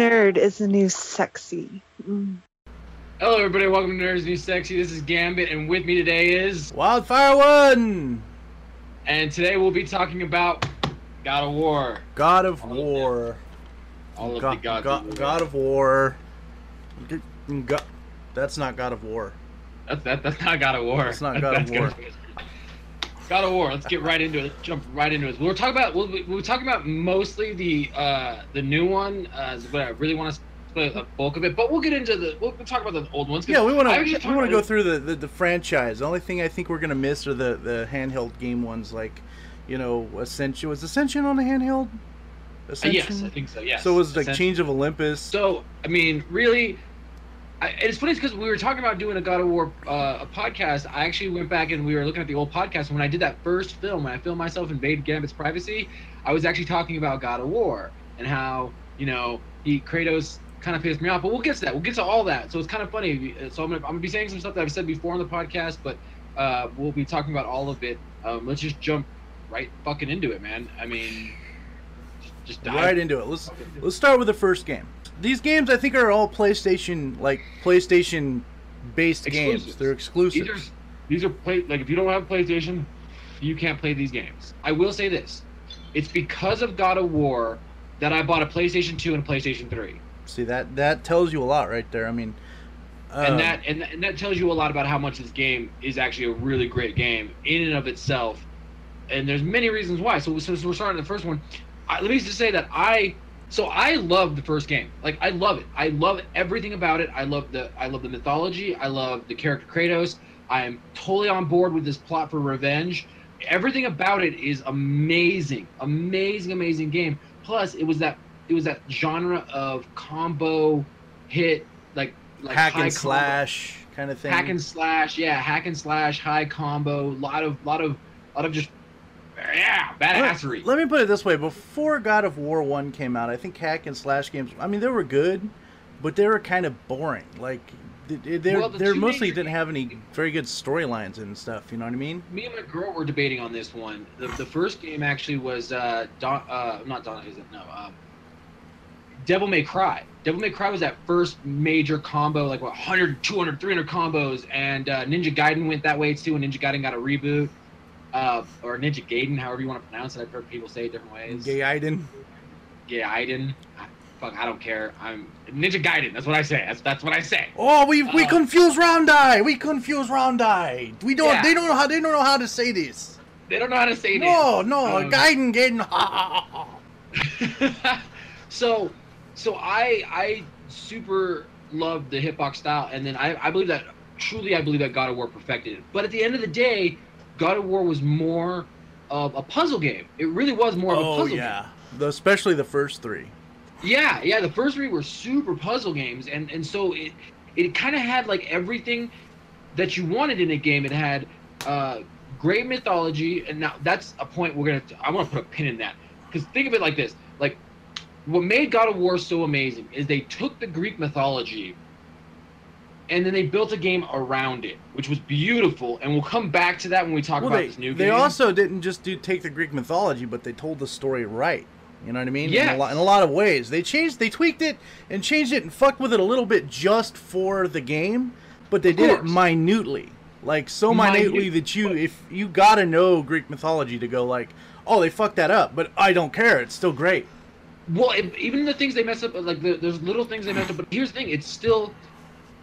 Nerd is the new sexy. Mm. Hello, everybody. Welcome to Nerds New Sexy. This is Gambit, and with me today is Wildfire One, and today we'll be talking about God of War. God of All of War, All of God, the gods. God, of War. God of War. God, that's not God of War. That's that, that's not God of War. That's not That- God of that's War. God of War. Let's get right into it. Jump right into it. We're talking about we'll, we're talking about mostly the uh the new one. Uh, is what I really want to split a bulk of it, but we'll get into the we'll, we'll talk about the old ones. Yeah, we want to we want to go through the, the, the franchise. The only thing I think we're gonna miss are the, the handheld game ones, like you know Ascension. Was Ascension on the handheld? Uh, Ascension. yes, I think so. Yeah. So it was like Ascen- Chains of Olympus. So I mean, really, I, it's funny because we were talking about doing a God of War uh, a podcast. I actually went back and we were looking at the old podcast. And when I did that first film, when I filmed myself invade Gambit's privacy, I was actually talking about God of War and how you know he Kratos kind of pissed me off. But we'll get to that. We'll get to all that. So it's kind of funny. So I'm gonna, I'm gonna be saying some stuff that I've said before on the podcast, but uh, we'll be talking about all of it. Um, let's just jump right fucking into it, man. I mean, just, dive right into it. Let's let's start with the first game. These games I think are all PlayStation like PlayStation based games. They're exclusive. These are these are play like if you don't have PlayStation, you can't play these games. I will say this: it's because of God of War that I bought a PlayStation 2 and a PlayStation 3, See that that tells you a lot right there. I mean, um, and that and, and that tells you a lot about how much this game is actually a really great game in and of itself. And there's many reasons why. So since we're starting the first one, I, let me just say that I so I love the first game. Like I love it. I love everything about it. I love the I love the mythology. I love the character Kratos. I am totally on board with this plot for revenge. Everything about it is amazing, amazing, amazing game. Plus, it was that it was that genre of combo hit, like like hack and combo- slash kind of thing. hack and slash. Yeah, hack and slash, high combo, lot of lot of lot of just yeah badassery. Let, let me put it this way: before God of War One came out, I think hack and slash games. I mean, they were good, but they were kind of boring. Like they they Well, the they mostly major didn't have any very good storylines and stuff. You know what I mean? me and my girl were debating on this one. The, the first game actually was uh, Don, uh not Don, is it? No, um, Devil May Cry. Devil May Cry was that first major combo, like what 100, 200, 300 combos, and uh, Ninja Gaiden went that way too. And Ninja Gaiden got a reboot, uh, or Ninja Gaiden, however you want to pronounce it. I've heard people say it different ways. Gaiden. Gaiden. I- Fuck, I don't care. I'm Ninja Gaiden. That's what I say. That's that's what I say. Oh, we we Uh, confuse Roundai. We confuse Roundai. We don't. Yeah. They don't know how. They don't know how to say this. They don't know how to say this. No, no, Um, Gaiden, Gaiden. So so I I super love the hitbox style and then I, I believe that truly I believe that God of War perfected it. But at the end of the day, God of War was more of a puzzle game. It really was more of a Oh puzzle yeah, the, especially the first three. Yeah, yeah, the first three were super puzzle games and and so it it kind of had like everything that you wanted in a game. It had uh great mythology and now that's a point we're going to I want to put a pin in that cuz think of it like this. Like what made God of War so amazing is they took the Greek mythology and then they built a game around it, which was beautiful. And we'll come back to that when we talk Well, about they this new they game. They also didn't just do take the Greek mythology, but they told the story right. You know what I mean? In, a lot, in a lot of ways, they changed, they tweaked it and changed it and fucked with it a little bit just for the game, but they Of did it minutely, like so Minute- minutely that you, if you gotta know Greek mythology to go like, oh, they fucked that up, but I don't care, it's still great. well, it, even the things they mess up, like the, there's little things they messed up. But here's the thing: it's still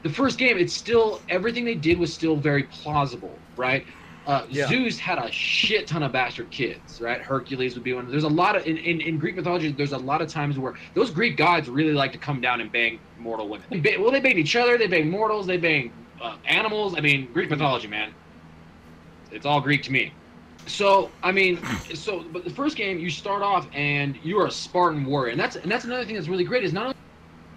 the first game. It's still everything they did was still very plausible, right? Uh, Yeah. Zeus had a shit ton of bastard kids, right? Hercules would be one. There's a lot of in, in, in Greek mythology. There's a lot of times where those Greek gods really like to come down and bang mortal women. They ba- well, they bang each other. They bang mortals. They bang uh, animals. I mean, Greek mythology, man. It's all Greek to me. So I mean, so but the first game you start off and you are a Spartan warrior, and that's and that's another thing that's really great is not only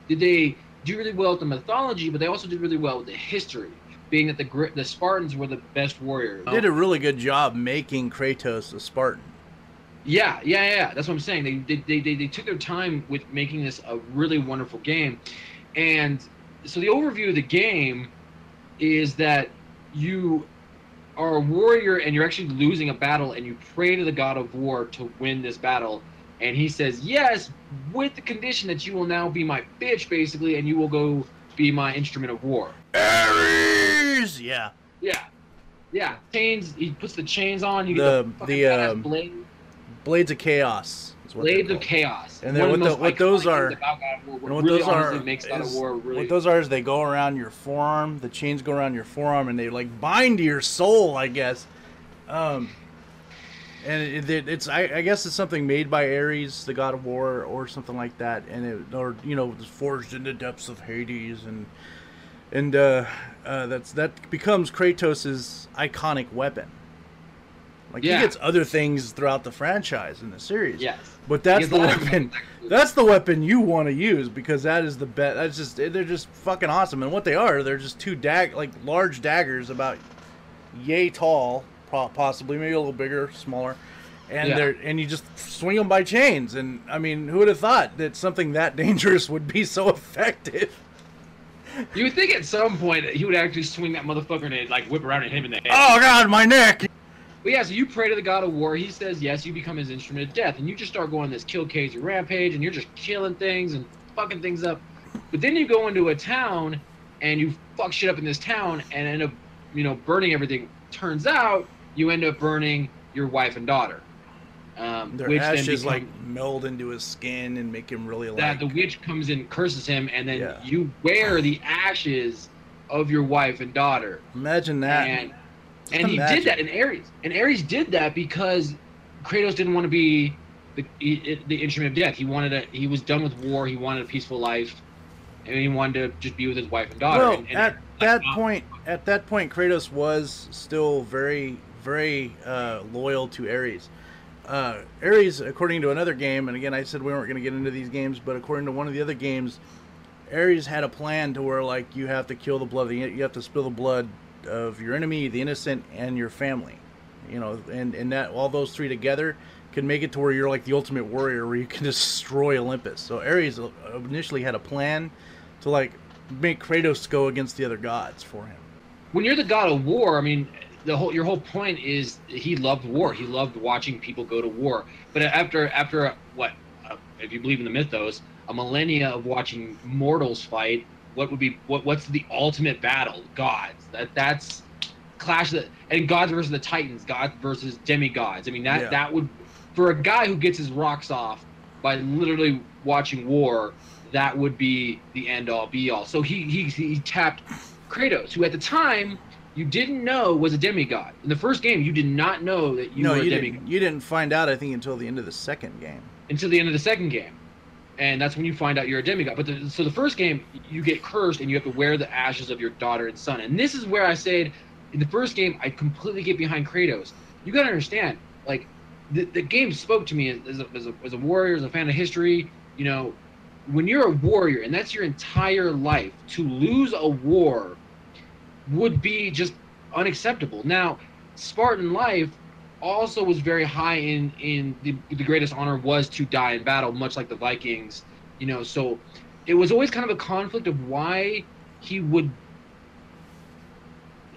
did they do really well with the mythology, but they also did really well with the history, being that the the Spartans were the best warriors. They did a really good job making Kratos a Spartan. Yeah, yeah, yeah. That's what I'm saying. They they, they, they they took their time with making this a really wonderful game, and so the overview of the game is that you are a warrior and you're actually losing a battle, and you pray to the god of war to win this battle, and he says yes, with the condition that you will now be my bitch, basically, and you will go be my instrument of war. Ares, yeah. Yeah, yeah. Chains. He puts the chains on. You The- get the, the, um, blade, Blades of Chaos. Is blades of chaos. And then what the what those are- things about God of War, what what really those are, makes God of War really. what those are is they go around your forearm. The chains go around your forearm, and they like bind to your soul, I guess. Um, and it, it, it's I, I guess it's something made by Ares, the god of war, or something like that. And it or you know forged in the depths of Hades, and and uh, uh, that's that becomes Kratos's iconic weapon. Like Yeah. he gets other things throughout the franchise in the series. yes. But that's the has a lot of weapon. That's the weapon you want to use because that is the best. That's just they're just fucking awesome. And what they are, they're just two dag like large daggers about yay tall, possibly maybe a little bigger, smaller, and Yeah. they're and you just swing them by chains. And I mean, who would have thought that something that dangerous would be so effective? You would think at some point he would actually swing that motherfucker and it'd, like whip around and hit him in the head. Oh God, my neck! But yeah, so you pray to the god of war. He says yes. You become his instrument of death, and you just start going this kill cage rampage, and you're just killing things and fucking things up. But then you go into a town, and you fuck shit up in this town, and end up, you know, burning everything. Turns out you end up burning your wife and daughter. Um, Their which ashes then become, like meld into his skin and make him really that like. the witch comes in, curses him, and then Yeah. you wear the ashes of your wife and daughter. Imagine that. and and he did that in Ares. And Ares did that because Kratos didn't want to be the the instrument of death. He wanted a he was done with war. He wanted a peaceful life, and he wanted to just be with his wife and daughter. Well, and, and at that point, at that point, Kratos was still very, very uh, loyal to Ares. Uh, Ares, according to another game, and again, I said we weren't going to get into these games, but according to one of the other games, Ares had a plan to where like you have to kill the blood, you have to spill the blood of your enemy, the innocent, and your family. You know, and and that all those three together can make it to where you're like the ultimate warrior, where you can destroy Olympus. So Ares uh, initially had a plan to like make Kratos go against the other gods for him. when you're the god of war, I mean, the whole your whole point is he loved war. He loved watching people go to war. But after after what, uh, if you believe in the mythos, a millennia of watching mortals fight, what would be what what's the ultimate battle? Gods. That that's clash that and gods versus the titans, gods versus demigods. I mean that Yeah. that would for a guy who gets his rocks off by literally watching war, that would be the end all be all. So he he he tapped Kratos, who at the time you didn't know was a demigod. In the first game, you did not know that you no, were a you demigod didn't. You didn't find out. I think until the end of the second game. until the end of the second game, and that's when you find out you're a demigod. But the, so the first game, you get cursed and you have to wear the ashes of your daughter and son. And this is where I said, in the first game, I completely get behind Kratos. You gotta understand, like the, the game spoke to me as, a, as, a, as a warrior, as a fan of history. You know, when you're a warrior and that's your entire life, to lose a war would be just unacceptable. Now, Spartan life also was very high in in the, the greatest honor was to die in battle, much like the Vikings. You know, so it was always kind of a conflict of why he would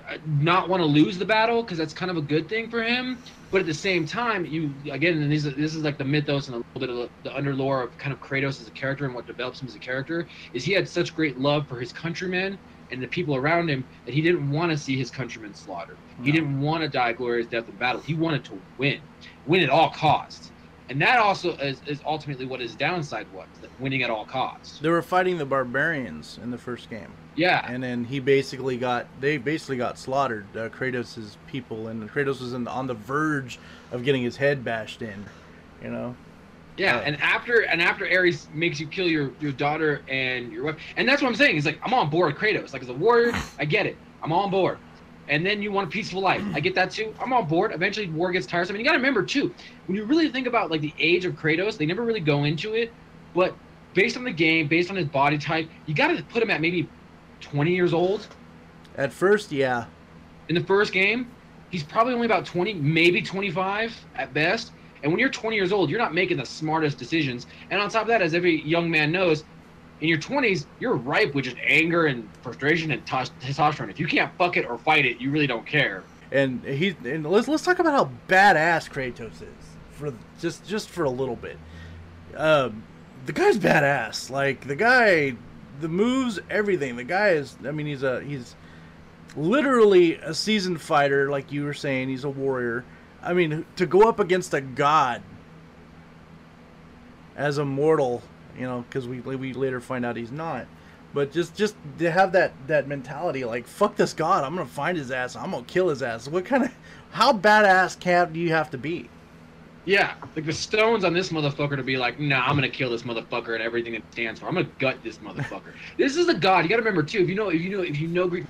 uh, not want to lose the battle because that's kind of a good thing for him. But at the same time, you again, and this is, this is like the mythos and a little bit of the underlore of kind of Kratos as a character and what develops him as a character is he had such great love for his countrymen and the people around him that he didn't want to see his countrymen slaughtered. He didn't want to die a glorious death in battle. He wanted to win, win at all costs. And that also is, is ultimately what his downside was, that winning at all costs. They were fighting the barbarians in the first game, Yeah. and then he basically got they basically got slaughtered. Uh, Kratos' people, and Kratos was in, on the verge of getting his head bashed in. You know. Yeah, Uh, and after and after Ares makes you kill your your daughter and your wife, and that's what I'm saying. He's like, I'm on board, Kratos. Like as a warrior, I get it. I'm on board. And then you want a peaceful life. I get that too. I'm on board. Eventually, war gets tiresome. And you got to remember too, when you really think about like the age of Kratos, they never really go into it, but based on the game, based on his body type, you got to put him at maybe 20 years old At first, yeah, in the first game. He's probably only about 20, maybe 25 at best. And when you're 20 years old, you're not making the smartest decisions. And on top of that, as every young man knows, in your 20s, you're ripe with just anger and frustration and testosterone. If you can't fuck it or fight it, you really don't care. and he and let's let's talk about how badass Kratos is for just just for a little bit, Um, the guy's badass. Like the guy, the moves, everything. The guy is. I mean, he's a he's literally a seasoned fighter, like you were saying. He's a warrior. I mean, to go up against a god as a mortal, you know, because we we later find out he's not. But just just to have that that mentality, like fuck this god, I'm gonna find his ass, I'm gonna kill his ass. What kind of how badass cap do you have to be? Yeah, like the stones on this motherfucker to be like, nah, I'm gonna kill this motherfucker and everything it stands for. I'm gonna gut this motherfucker. this is a god. You gotta remember too. If you know, if you know, if you know Greek,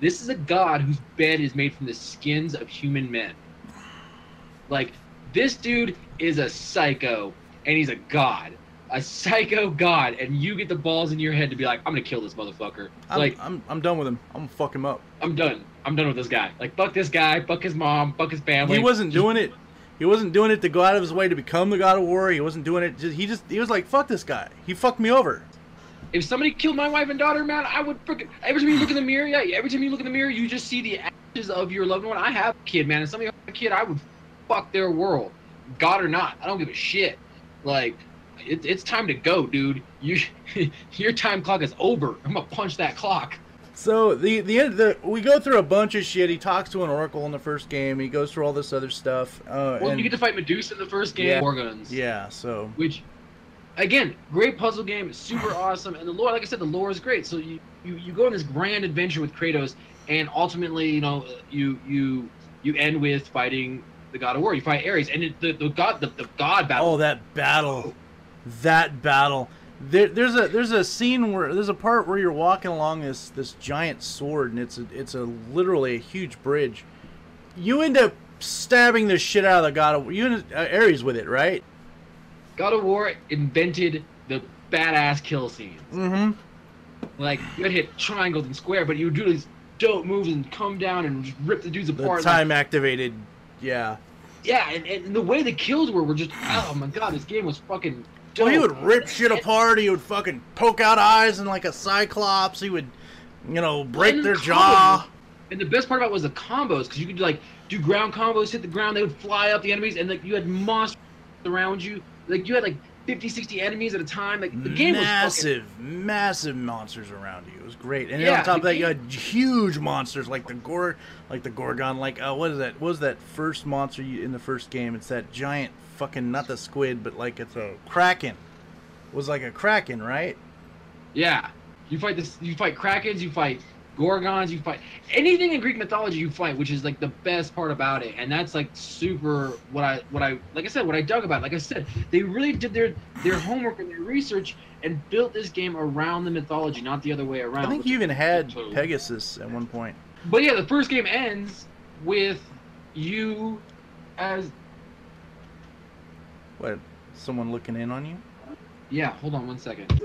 this is a god whose bed is made from the skins of human men. Like this dude is a psycho, and he's a god, a psycho god, and you get the balls in your head to be like, I'm gonna kill this motherfucker. I'm, like I'm I'm done with him. I'm gonna fuck him up. I'm done. I'm done with this guy. Like fuck this guy, fuck his mom, fuck his family. He wasn't doing it. He wasn't doing it to go out of his way to become the God of War. He wasn't doing it. Just, he just he was like, "Fuck this guy. He fucked me over." If somebody killed my wife and daughter, man, I would freaking. Every time you look in the mirror, yeah, every time you look in the mirror, you just see the ashes of your loved one. I have a kid, man, and somebody have a kid, I would fuck their world, God or not. I don't give a shit. Like, it, it's time to go, dude. You, your time clock is over. I'm gonna punch that clock. So the the end the we go through a bunch of shit. He talks to an oracle in the first game. He goes through all this other stuff. Uh, Well, and, you get to fight Medusa in the first game, Yeah. War Guns. yeah. So which again great puzzle game super awesome and the lore like i said the lore is great so you, you you go on this grand adventure with kratos and ultimately you know you you you end with fighting the god of war you fight ares and it, the, the god the, the god battle oh, that battle, that battle. There, there's a there's a scene where there's a part where you're walking along this this giant sword and it's a, it's a literally a huge bridge. You end up stabbing the shit out of the god of war. you end up, uh, Ares with it, right? god of war invented the badass kill scenes Mm-hmm. like you would hit triangles and square but you would do these dope moves and come down and rip the dudes The apart time activated, yeah. Yeah and, and the way the kills were were just oh my god this game was fucking Well, he would rip shit apart. He would fucking poke out eyes and like a cyclops. He would, you know, break their combos. jaw. And the best part about it was the combos, because you could like do ground combos, hit the ground, they would fly up the enemies, and like you had monsters around you. Like you had like 50, 60 enemies at a time. Like the game was massive, massive monsters around you. It was great. And then Yeah, on top of the that, you had huge monsters like the Gor, like the Gorgon. Like uh, what is that? What was that first monster you, in the first game? It's that giant fucking not the squid, but like it's a kraken. It was like a kraken, right? yeah. You fight this. You fight krakens. You fight gorgons. You fight anything in Greek mythology. You fight, which is like the best part about it. And that's like super. What I what I like I said. What I dug about. it. Like I said, they really did their their homework and their research and built this game around the mythology, not the other way around. I think you even had Totally. Pegasus at one point. But yeah, the first game ends with you as What? Someone looking in on you? yeah. Hold on one second.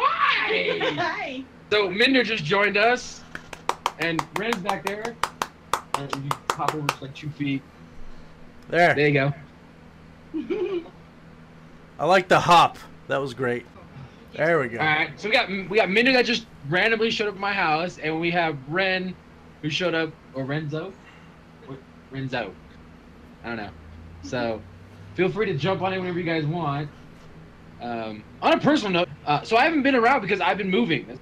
Hi. Hi. so Minder just joined us, and Ren's back there. And you hop over just like two feet. There. There you go. I like the hop. That was great. There we go. All right. So we got we got Minder that just randomly showed up at my house, and we have Ren, who showed up, or Renzo, Renzo. I don't know. So feel free to jump on it whenever you guys want. Um, on a personal note, uh, so I haven't been around because I've been moving.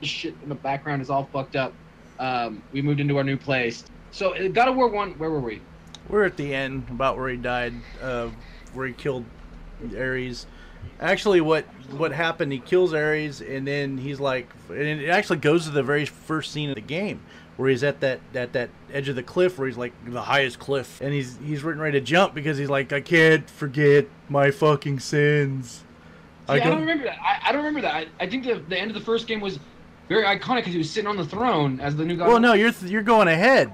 This shit in the background is all fucked up. Um, we moved into our new place. So uh, God of War One, where were we? We're at the end, about where he died, uh, where he killed Ares. Actually, what what happened? He kills Ares, and then he's like, and it actually goes to the very first scene of the game, where he's at that at that edge of the cliff, where he's like the highest cliff, and he's he's ready to jump because he's like, I can't forget my fucking sins. See, I, don't remember that. I, I don't remember that. I, I think the, the end of the first game was very iconic because he was sitting on the throne as the new God. Well, no, you're you're going ahead.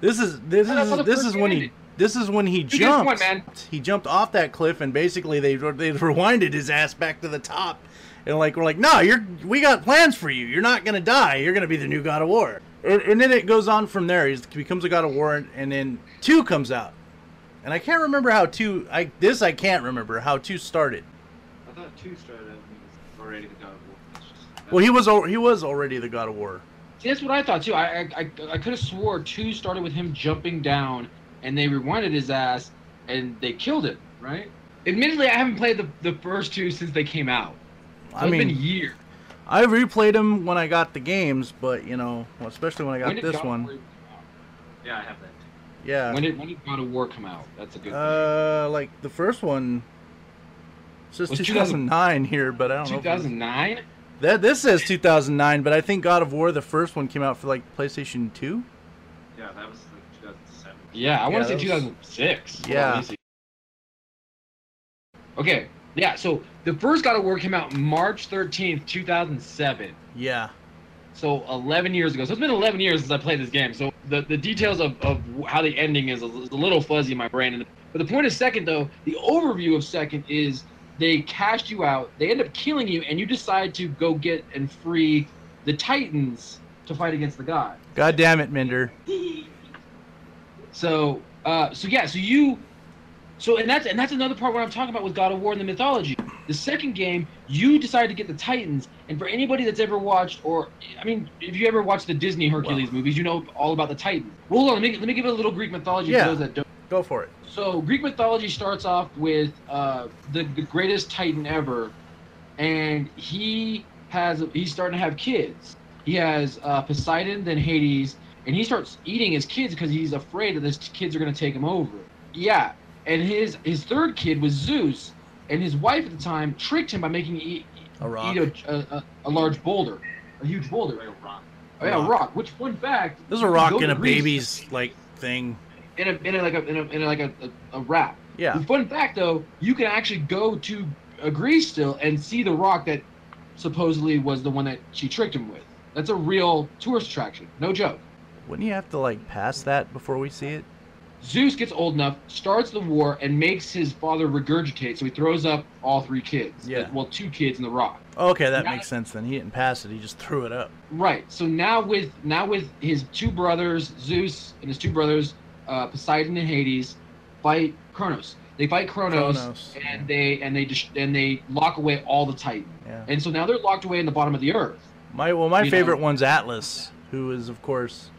This is this No, that's how is the this is when he ended. this is when he just jumped. won, man. He jumped off that cliff, and basically they they rewinded his ass back to the top, and like we're like, no, you're we got plans for you. You're not gonna die. You're gonna be the new God of War. And, and then it goes on from there. He becomes a God of War, and, and then two comes out, and I can't remember how two. I this I can't remember how two started. I thought two started out he was already the God of War. Just- Well, he was al- he was already the God of War. See, that's what I thought too. I I, I, I could have swore two started with him jumping down, and they rewinded his ass, and they killed him. right? Admittedly, I haven't played the, the first two since they came out. So I it's mean, been years. I replayed them when I got the games, but you know, well, especially when I got When did this God one. War come out? Yeah, I have that. Yeah. When did when did God of War come out? That's a good. Uh, like the first one says Was 2009 here, but I don't know. Two if it's- thousand nine. That this says 2009, but I think God of War, the first one, came out for like PlayStation 2. Yeah, that was like 2007. Yeah, I Yeah, want to say 2006. was- Yeah. Okay. Yeah. So the first God of War came out March thirteenth, two thousand seven. Yeah. So 11 years ago. So it's been 11 years since I played this game. So the, the details of, of how the ending is a, is a little fuzzy in my brain. But the point of second, though, the overview of second is they cast you out, they end up killing you, and you decide to go get and free the Titans to fight against the god. God damn it, Minder. So, uh, so yeah, so you, so and that's and that's another part what I'm talking about with God of War and the mythology. The second game, you decide to get the Titans, and for anybody that's ever watched, or I mean, if you ever watched the Disney Hercules movies, you know all about the Titans. Well, hold on, let me let me give it a little Greek mythology Yeah. for those that don't. Go for it. So Greek mythology starts off with uh, the, the greatest Titan ever, and he has he's starting to have kids. He has uh, Poseidon, then Hades, and he starts eating his kids because he's afraid that his kids are going to take him over. Yeah, and his his third kid was Zeus, and his wife at the time tricked him by making him eat, A rock. eat a, a, a, a large boulder, a huge boulder. A rock. Oh yeah, a Rock. rock. Which fun fact? There's you a rock go in a Greece baby's like thing. In a in a like a in a, in a like a, a, a wrap. Yeah. Fun fact though, you can actually go to uh, Greece still and see the rock that supposedly was the one that she tricked him with. That's a real tourist attraction, no joke. Wouldn't you have to like pass that before we see it? Zeus gets old enough, starts the war, and makes his father regurgitate. So he throws up all three kids. Yeah. Well, two kids in the rock. Okay, that Now- makes sense then. He didn't pass it. He just threw it up. Right. So now with now with his two brothers, Zeus and his two brothers, uh, Poseidon and Hades, fight Kronos. They fight Kronos, Kronos, and they and they just and they lock away all the Titans. Yeah. And so now they're locked away in the bottom of the earth. My well, my favorite know. one's Atlas, who is of course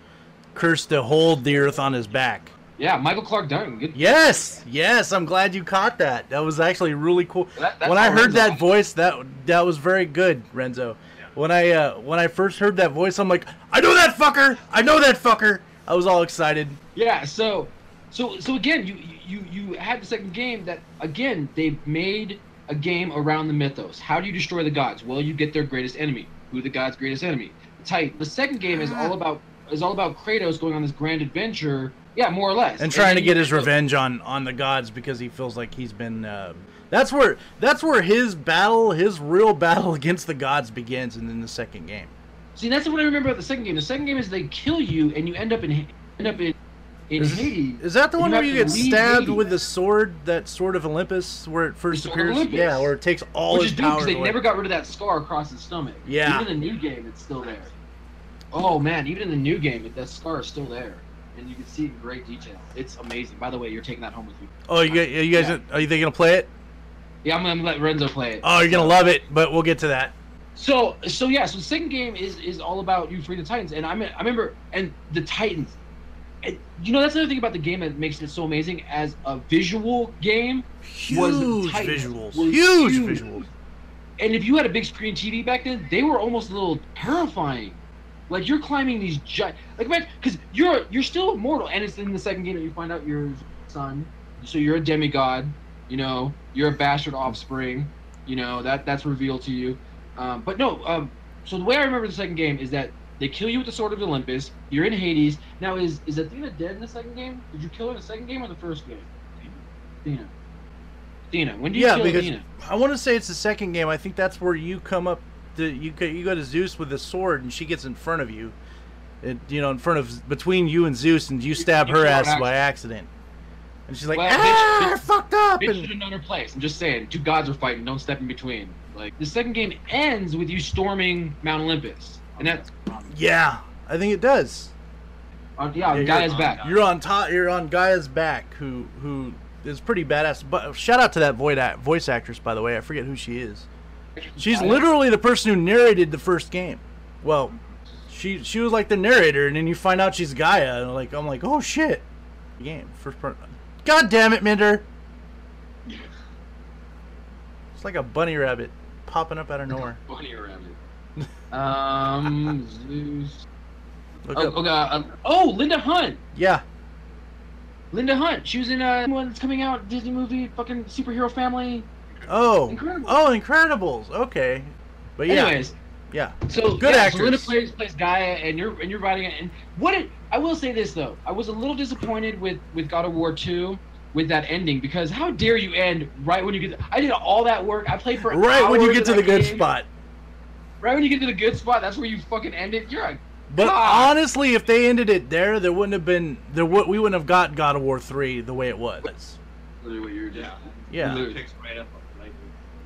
cursed to hold the earth on his back. Yeah, Michael Clarke Duncan. Good. Yes, yes, I'm glad you caught that. That was actually really cool. That- when I heard Renzo- that voice, that that was very good, Renzo. When I uh, when I first heard that voice, I'm like, I know that fucker. I know that fucker. I was all excited. Yeah. So, so so again, you you you had the second game that again they've made a game around the mythos. How do you destroy the gods? Well, you get their greatest enemy. Who the gods' greatest enemy? The Titan. The second game is all about is all about Kratos going on this grand adventure. Yeah, more or less. and trying to get his revenge on on the gods because he feels like he's been. Uh, that's where that's where his battle, his real battle against the gods begins, and then the second game. See, that's what I remember about the second game. The second game is they kill you and you end up in end up in in Is, Hades. is that the one where you get stabbed Hades. with the sword, that sword of Olympus, where it first The sword of appears? Yeah, where it takes all Which his is power. because they away. never got rid of that scar across his stomach. Yeah. Even in the new game, it's still there. Oh man, even in the new game, that scar is still there, and you can see it in great detail. It's amazing. By the way, you're taking that home with you. Oh, you, gu- you guys, Yeah. are you gonna play it? Yeah, I'm gonna let Renzo play it. Oh, you're gonna love it, but we'll get to that. So, so yeah, so the second game is is all about you freeing the Titans, and I mean, I remember, and the Titans. You know, that's another thing about the game that makes it so amazing as a visual game. was Huge Titans visuals, was huge, huge. visuals. And if you had a big screen TV back then, they were almost a little terrifying. Like you're climbing these giant, like man, because you're you're still immortal, and it's in the second game that you find out you're son, so you're a demigod. You know, you're a bastard offspring. You know that that's revealed to you. Um, but no, um, so the way I remember the second game is that they kill you with the sword of Olympus. You're in Hades. Now is is Athena dead in the second game? Did you kill her in the second game or the first game? Athena. Athena. When do you Yeah, kill because Athena? I want to say it's the second game. I think that's where you come up. To, you go, you go to Zeus with the sword, and she gets in front of you. It, you know, in front of between you and Zeus, and you stab you her ass her by accident. And she's like, Well, "Ah, bitch, I fucked up." Bitch should And, have known her place. I'm just saying, two gods are fighting. Don't step in between. Like the second game ends with you storming Mount Olympus, and that's yeah, I think it does. uh, yeah, Yeah, Gaia's you're- back. You're on top. You're on Gaia's back, who who is pretty badass. But shout out to that voice act, voice actress, by the way. I forget who she is. She's literally the person who narrated the first game. Well, she she was like the narrator, and then you find out she's Gaia, and like I'm like, oh shit, game first part. God damn it, Minder. It's like a bunny rabbit popping up out of nowhere. Bunny rabbit. Um, Oh, okay, uh, oh, Linda Hunt. Yeah. Linda Hunt. She was in uh, one that's coming out Disney movie, fucking superhero family. Oh. Incredible. Oh, Incredibles. Okay. But yeah. Anyways, Yeah. so Good yeah, so Linda plays plays Gaia, and you're and you're writing it. And what it, I will say this though, I was a little disappointed with with God of War 2 with that ending because how dare you end right when you get? I did all that work. I played for Right when you get to the good game. spot. Right when you get to the good spot, that's where you fucking end it. You're a But God. honestly, if they ended it there, there wouldn't have been there. Would we wouldn't have got God of War three the way it was. literally what you're Yeah. Yeah. Literally. Picks right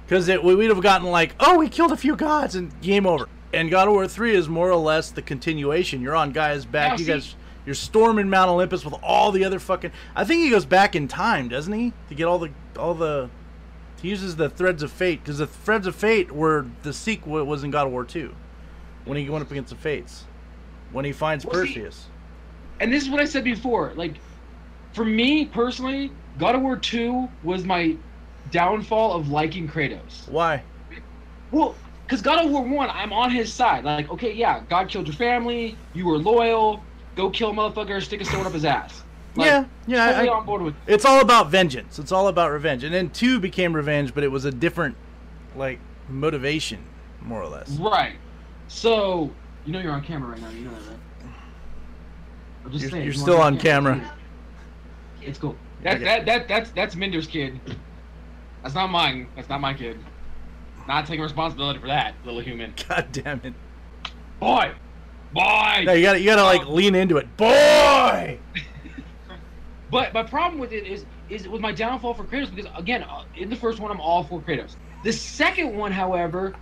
Because it we- we'd have gotten like, oh, we killed a few gods and game over. And God of War three is more or less the continuation. You're on Gaia's back. Now, you see- guys, you're storming Mount Olympus with all the other fucking. I think he goes back in time, doesn't he, to get all the all the. He uses the threads of fate because the threads of fate were the sequel was in God of War two, when he went up against the Fates, when he finds Well, see- Perseus. and this is what I said before. Like, for me personally, God of War 2 was my downfall of liking Kratos. Why? Well, because God of War 1, I'm on his side. Like, okay, yeah, God killed your family, you were loyal, go kill a motherfucker, stick a sword up his ass. Like, yeah, yeah. Totally I- on board with It's all about vengeance. It's all about revenge. And then two became revenge, but it was a different, like, motivation, more or less. Right. So, you know you're on camera right now, you know that, right? I'm just You're- saying. you're you still on to- camera. It's cool. That, Okay. that, that, that's, that's Minder's kid. That's not mine. That's not my kid. Not taking responsibility for that, little human. God damn it! Boy! Boy! No, you gotta, you gotta like Um, lean into it, boy. But my problem with it is, is with my downfall for Kratos because again, uh, in the first one, I'm all for Kratos. The second one, however,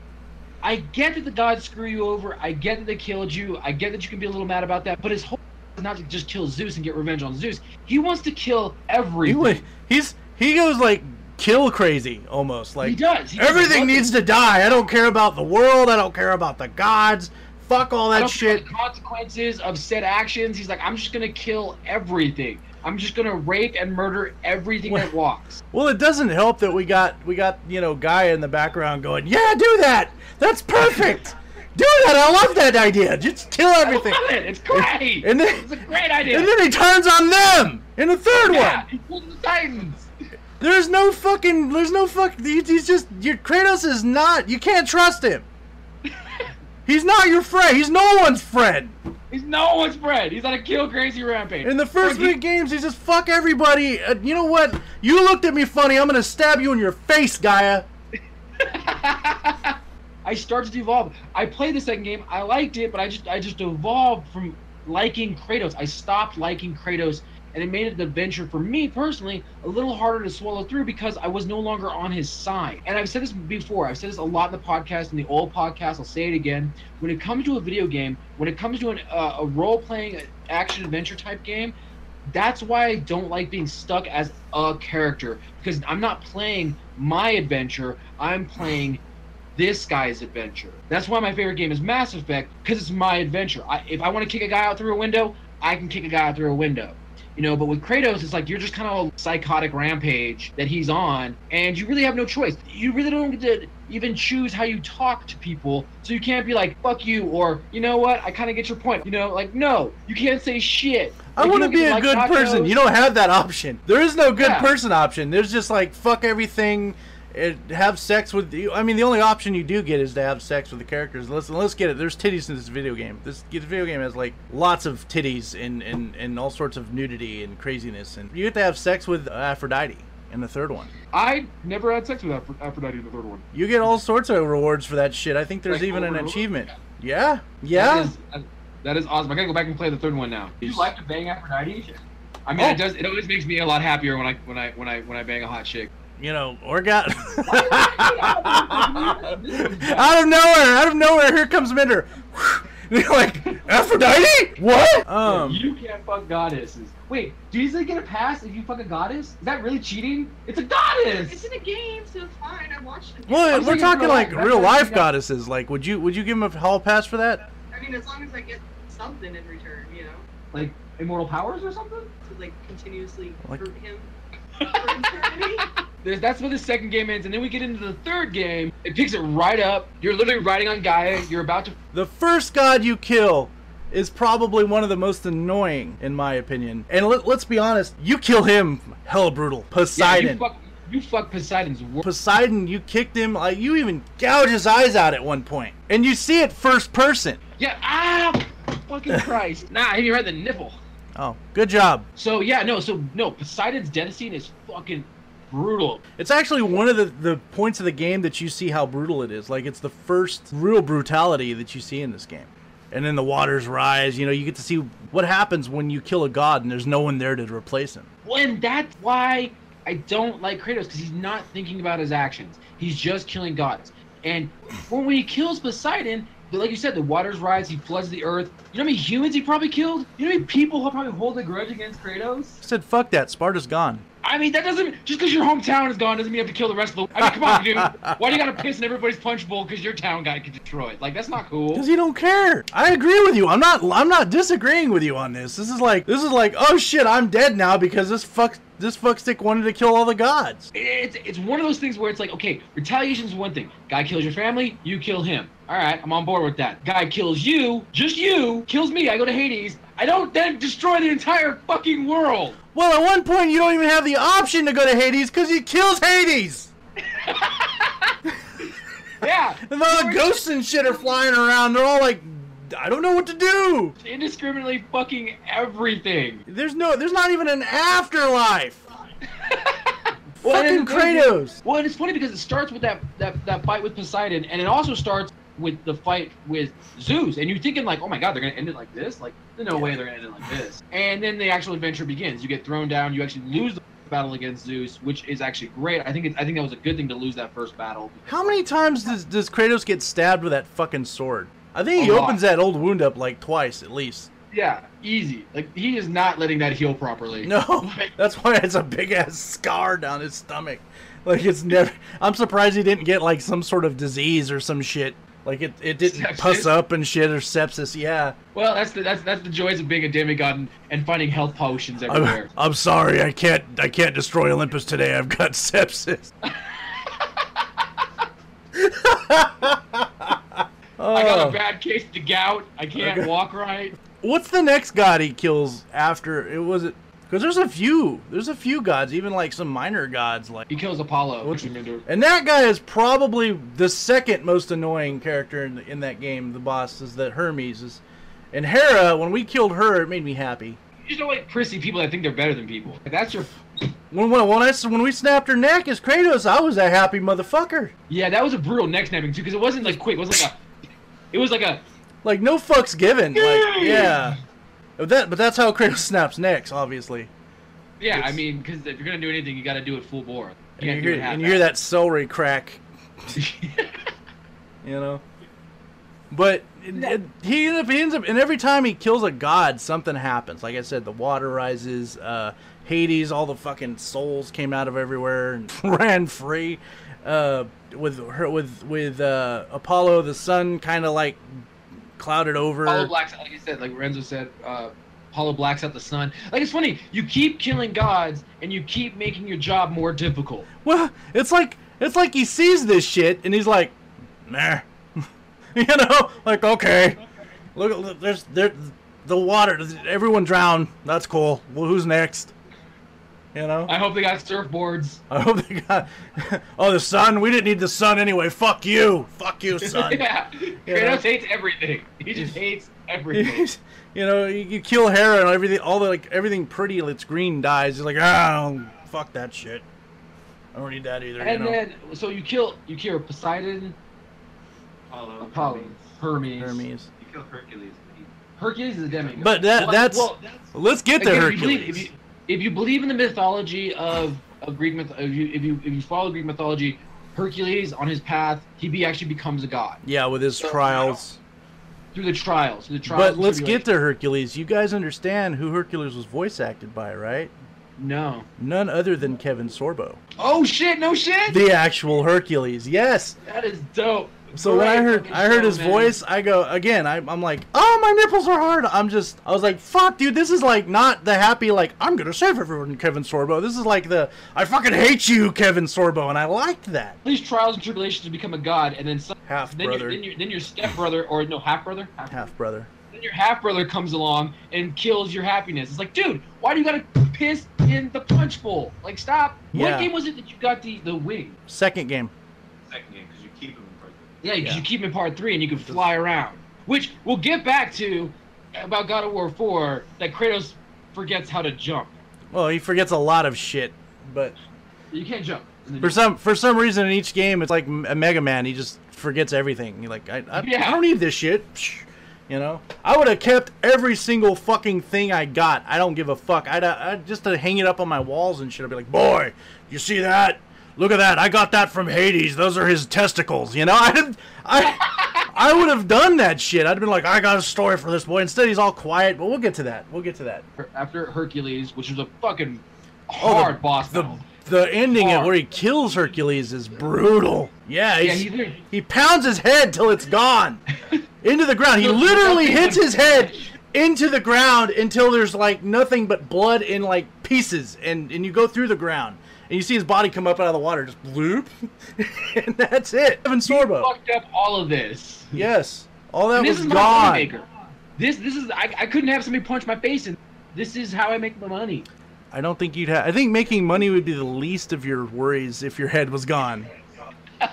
I get that the gods screw you over. I get that they killed you. I get that you can be a little mad about that. But his whole is not to just kill Zeus and get revenge on Zeus. He wants to kill He, everything. wa- he's he goes like kill crazy almost. Like he does. He everything needs to die. I don't care about the world. I don't care about the gods. Fuck all that shit. about the consequences of said actions. He's like, I'm just gonna kill everything. I'm just gonna rape and murder everything Well- that walks. Well, it doesn't help that we got we got you know guy in the background going, yeah, do that. That's perfect. do that. I love that idea. Just kill everything. I love it. It's great. And then it's a great idea. and then he turns on them in the third yeah, one. he pulled the Titans. There's no fucking. There's no fuck. He's just. Your Kratos is not. You can't trust him. He's not your friend. He's no one's friend. He's no one's friend. He's on a kill crazy rampage. In the first three games, he's just fuck everybody. Uh, you know what? You looked at me funny. I'm gonna stab you in your face, Gaia. I started to evolve. I played the second game. I liked it, but I just I just evolved from liking Kratos. I stopped liking Kratos, and it made the adventure for me personally a little harder to swallow through because I was no longer on his side. And I've said this before. I've said this a lot in the podcast, in the old podcast. I'll say it again. When it comes to a video game, when it comes to an, uh, a role playing action adventure type game, that's why I don't like being stuck as a character because I'm not playing my adventure. I'm playing this guy's adventure. That's why my favorite game is Mass Effect because it's my adventure. I, if I want to kick a guy out through a window, I can kick a guy out through a window. You know, but with Kratos, it's like you're just kind of a psychotic rampage that he's on, and you really have no choice. You really don't get to even choose how you talk to people, so you can't be like "fuck you" or "you know what, I kind of get your point." You know, like no, you can't say shit. I Like, want to be a like good person. You don't have that option. There is no good Yeah. person option. There's just like fuck everything. It, have sex with you. I mean, the only option you do get is to have sex with the characters. Let's let's get it. There's titties in this video game. This, this video game has like lots of titties and, and and all sorts of nudity and craziness. And you get to have sex with Aphrodite in the third one. I never had sex with Aphro- Aphrodite in the third one. You get all sorts of rewards for that shit. I think there's Like even an over over? achievement. Yeah, yeah. That is, that is awesome. I gotta go back and play the third one now. Do You like to bang Aphrodite? I mean, Oh. it does. It always makes me a lot happier when I when I when I when I bang a hot chick. You know, or got out of nowhere, out of nowhere, here comes Minder. You're like, Aphrodite? What? Um, you can't fuck goddesses. Wait, do you get a pass if you fuck a goddess? Is that really cheating? It's a goddess. It's in a game, so it's fine. I watched it. well, I'm we're talking like life. real life what goddesses. Like, would you would you give him a hall pass for that? I mean, as long as I get something in return, you know, like immortal powers or something? to like continuously Like- hurt him for eternity. there's- that's where the second game ends, and then we get into the third game. It picks it right up. You're literally riding on Gaia. You're about to. The first god you kill is probably one of the most annoying, in my opinion. And let, let's be honest, you kill him hella brutal. Yeah, Poseidon. you fuck. You fuck Poseidon's work. Poseidon, you kicked him. Like you even gouge his eyes out at one point. and you see it first person. Yeah. Ah. Fucking Christ. Nah, I hit you right in the nipple. Oh, good job. So yeah, no. So no. Poseidon's death scene is fucking brutal. It's actually one of the, the points of the game that you see how brutal it is. Like it's the first real brutality that you see in this game. And then the waters rise. You know, you get to see what happens when you kill a god and there's no one there to replace him. Well, and that's why I don't like Kratos because he's not thinking about his actions. He's just killing gods. And when he kills Poseidon, like you said, the waters rise. He floods the earth. You know how many humans he probably killed? You know how many people he'll probably hold a grudge against Kratos? Said, "Fuck that, Sparta's gone." I mean, that doesn't just because your hometown is gone doesn't mean you have to kill the rest of the. I mean, come on, dude. Why do you gotta piss in everybody's punch bowl because your town guy can destroy it? Like that's not cool. Because you don't care. I agree with you. I'm not. I'm not disagreeing with you on this. This is like. This is like. Oh shit! I'm dead now because this fuck. This fuckstick wanted to kill all the gods. It's it's one of those things where it's like, okay, retaliation is one thing. Guy kills your family, you kill him. All right, I'm on board with that. Guy kills you, just you, kills me. I go to Hades. I don't then destroy the entire fucking world. Well, at one point you don't even have the option to go to Hades because he kills Hades. Yeah, And all the ghosts and shit are flying around. They're all like, I don't know what to do. indiscriminately fucking everything. There's no. There's not even an afterlife. Well, Fucking Kratos. Well, and it's funny because it starts with that, that that fight with Poseidon, and it also starts with the fight with Zeus. And you're thinking like, oh my god, they're gonna end it like this? Like, there's no way they're gonna end it like this. And then the actual adventure begins. You get thrown down. You actually lose the battle against Zeus, which is actually great. I think it's, I think that was a good thing to lose that first battle. How many times does, does Kratos get stabbed with that fucking sword? I think he opens that old wound up like twice at least. Yeah, easy. Like he is not letting that heal properly. No, that's why it's a big ass scar down his stomach. Like it's never. I'm surprised he didn't get like some sort of disease or some shit. Like it, it didn't Sepsis? puss up and shit or sepsis. Yeah. Well, that's the that's that's the joys of being a demigod and, and finding health potions I'm, everywhere. I'm sorry, I can't. I can't destroy Olympus today. I've got sepsis. I got Oh. a bad case of the gout. I can't Okay. walk right. What's the next god he kills after? It was it because there's a few. There's a few gods, even like some minor gods like. He kills Apollo. Which. And that guy is probably the second most annoying character in, in that game. The boss is that Hermes is, and Hera. When we killed her, it made me happy. You just don't like prissy people that think they're better than people. That's your. When when when, I, when we snapped her neck as Kratos, I was a happy motherfucker. Yeah, that was a brutal neck snapping too, because it wasn't like quick. It was like a. It was like a. Like no fucks given. Like yeah. But that but that's how Kratos snaps necks, obviously. Yeah, I mean, because if you're gonna do anything, you got to do it full bore. You And you hear and you hear that celery crack. you know. But it, it, he, ends up, he ends up, and every time he kills a god, something happens. Like I said, the water rises, uh, Hades, all the fucking souls came out of everywhere and ran free. Uh, with her, with with uh, Apollo, the sun kind of like clouded over. Apollo blacks out, like you said, like Renzo said, uh, Apollo blacks out the sun. Like it's funny, you keep killing gods and you keep making your job more difficult. Well, it's like it's like he sees this shit and he's like, nah, you know, like okay, look, look there's there, the water, everyone drowned. That's cool. Well, who's next? You know, I hope they got surfboards. I hope they got. Oh, the sun. We didn't need the sun anyway. Fuck you. Fuck you, son. yeah, Kratos hates everything. He just hates everything. you know, you, you kill Hera and everything, all the like everything pretty that's green dies. He's like, ah, fuck that shit. I don't need that either. and you know? then, so you kill you kill Poseidon, Apollo. Apollo, Hermes. Hermes, Hermes. You kill Hercules. Hercules is a demigod. But that- Well, that's- well, that's Let's get to Again, Hercules. If you, believe, if, you, if you believe in the mythology of, of Greek myth, if you, if you if you follow Greek mythology, Hercules on his path, he be, actually becomes a god Yeah, with his So, trials. through the trials. Through the trials. But let's get to Hercules. You guys understand who Hercules was voice acted by, right? No. None other than Kevin Sorbo. Oh shit! No shit. The actual Hercules. Yes. that is dope. So when I heard I heard his oh, man. voice, I go again. I, I'm like, oh my nipples are hard. I'm just, I was like, fuck, dude, this is like not the happy like I'm gonna save everyone, Kevin Sorbo. This is like the I fucking hate you, Kevin Sorbo, and I liked that. These trials and tribulations to become a god, and then some, Half then your brother, then your then your step brother or no half brother, half brother. then your half brother comes along and kills your happiness. It's like, dude, why do you gotta piss in the punch bowl? Like, stop. Yeah. What game was it that you got the the wing? Second game. Second game because you keep him in first. Yeah, because Yeah. you keep him in part three and you can fly around. Which we'll get back to about God of War 4 that Kratos forgets how to jump. Well, he forgets a lot of shit, but You can't jump. for some for some reason in each game, it's like a Mega Man. He just forgets everything. He like, I, I, Yeah. I don't need this shit. You know, I would have kept every single fucking thing I got. I don't give a fuck. I'd, uh, I'd just to hang it up on my walls and shit. I'd be like, boy, you see that? Look at that. I got that from Hades. Those are his testicles. You know, I, I, I would have done that shit. I'd have been like, I got a story for this boy. Instead, he's all quiet. But we'll get to that. We'll get to that. After Hercules, which was a fucking Oh, the- hard boss The battle. the ending Hard. where he kills Hercules is brutal. Yeah, Yeah, he pounds his head till it's gone into the ground. He literally hits his head into the ground until there's like nothing but blood in like pieces, and and you go through the ground and you see his body come up out of the water, just bloop, and that's it. Kevin Sorbo. Fucked up all of this. Yes, all that And this was is my gone. moneymaker. This this is I, I couldn't have somebody punch my face and This is how I make my money. I don't think you'd have. I think making money would be the least of your worries if your head was gone.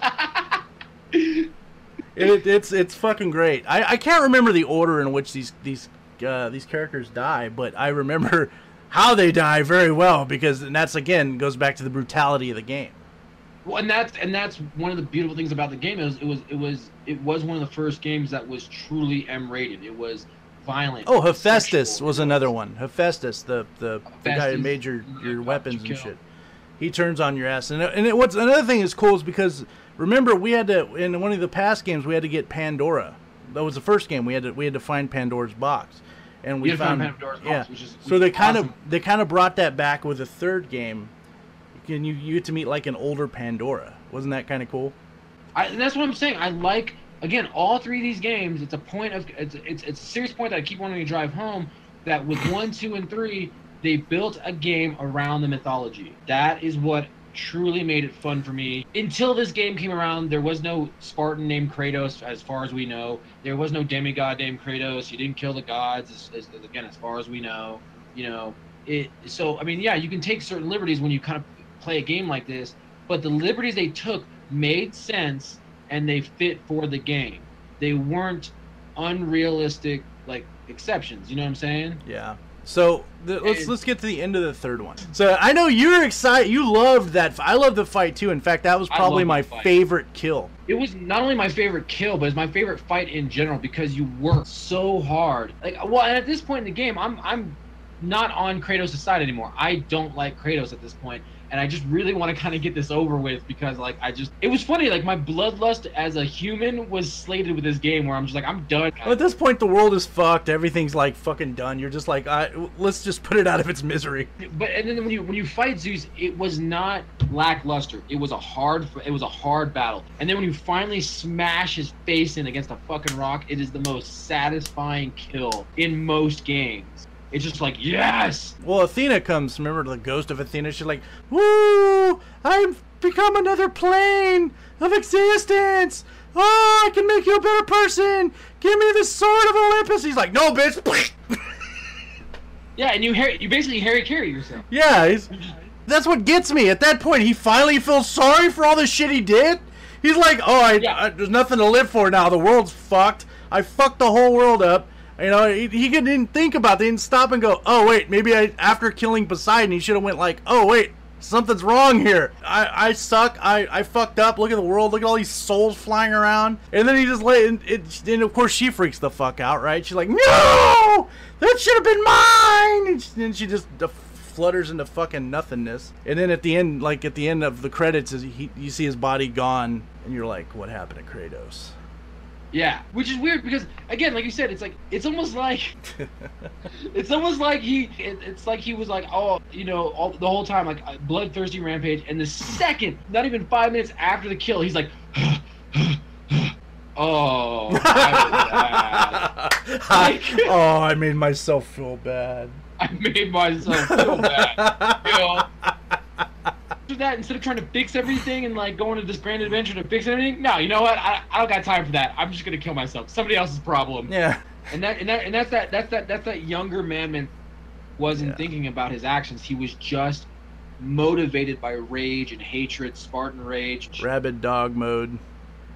It, it's it's fucking great. I, I can't remember the order in which these these uh, these characters die, but I remember how they die very well because and that's again goes back to the brutality of the game. Well, and that's and that's one of the beautiful things about the game is it was it was it was one of the first games that was truly M rated. It was violent. Oh, Hephaestus sexual. was another one. Hephaestus, the the, the guy who made your, your weapons and shit. He turns on your ass, and and it, what's another thing is cool is because remember we had to in one of the past games we had to get Pandora. That was the first game we had to we had to find Pandora's box, and we You had to find found box, yeah. which is- so they kind awesome. of they kind of brought that back with a third game. Can you you get to meet like an older Pandora? Wasn't that kind of cool? I, and that's what I'm saying. I like again all three of these games. It's a point of it's it's, it's a serious point that I keep wanting to drive home. That with one, two, and three, they built a game around the mythology. That is what truly made it fun for me. Until this game came around, there was no Spartan named Kratos, as far as we know. There was no demigod named Kratos. He didn't kill the gods, as, as, again, as far as we know. You know, it. So I mean, yeah, you can take certain liberties when you kind of play a game like this, but the liberties they took made sense and they fit for the game. They weren't unrealistic like exceptions. You know what I'm saying? Yeah. So the, let's let's get to the end of the third one. So I know you're excited. You loved that. I loved the fight too. In fact, that was probably my favorite kill. It was not only my favorite kill, but it's my favorite fight in general because you work so hard. Like, well, and at this point in the game, I'm I'm not on Kratos' side anymore. I don't like Kratos at this point, and I just really want to kind of get this over with because, like, I just it was funny. Like, my bloodlust as a human was slated with this game, where I'm just like, I'm done. Well, at this point, the world is fucked. Everything's like fucking done. You're just like, I, let's just put it out of its misery. But and then when you when you fight Zeus, it was not lackluster. It was a hard it was a hard battle. And then when you finally smash his face in against a fucking rock, it is the most satisfying kill in most games. It's just like yes. Well, Athena comes. Remember the ghost of Athena? She's like, "Woo! I've become another plane of existence. Oh, I can make you a better person. Give me the sword of Olympus." He's like, "No, bitch." Yeah, and you you basically Harry carry yourself. Yeah, he's, that's what gets me. At that point, he finally feels sorry for all the shit he did. He's like, "Oh, I, Yeah. I- there's nothing to live for now. The world's fucked. I fucked the whole world up." You know, he, he didn't think about. It. He didn't stop and go, "Oh, wait, maybe I after killing Poseidon, he should have went like, oh wait." Something's wrong here. I, I suck. I, I fucked up. Look at the world. Look at all these souls flying around. And then he just let and, it, and of course she freaks the fuck out, right? She's like, no, that should have been mine. And she, then she just flutters into fucking nothingness. And then at the end, like at the end of the credits, he, you see his body gone, and you're like, what happened to Kratos? Yeah, which is weird because again, like you said, it's like it's almost like it's almost like he it, it's like he was like oh you know all, the whole time like uh, a bloodthirsty rampage, and the second, not even five minutes after the kill, he's like. Oh, I, bad. I- oh, I made myself feel bad. I made myself feel bad. You know? After that, instead of trying to fix everything and like going to this grand adventure to fix everything, no, you know what? I, I don't got time for that. I'm just gonna kill myself. Somebody else's problem. Yeah. And that and that and that's that that's that that's that younger man man wasn't Yeah. thinking about his actions. He was just motivated by rage and hatred, Spartan rage. Rabid dog mode.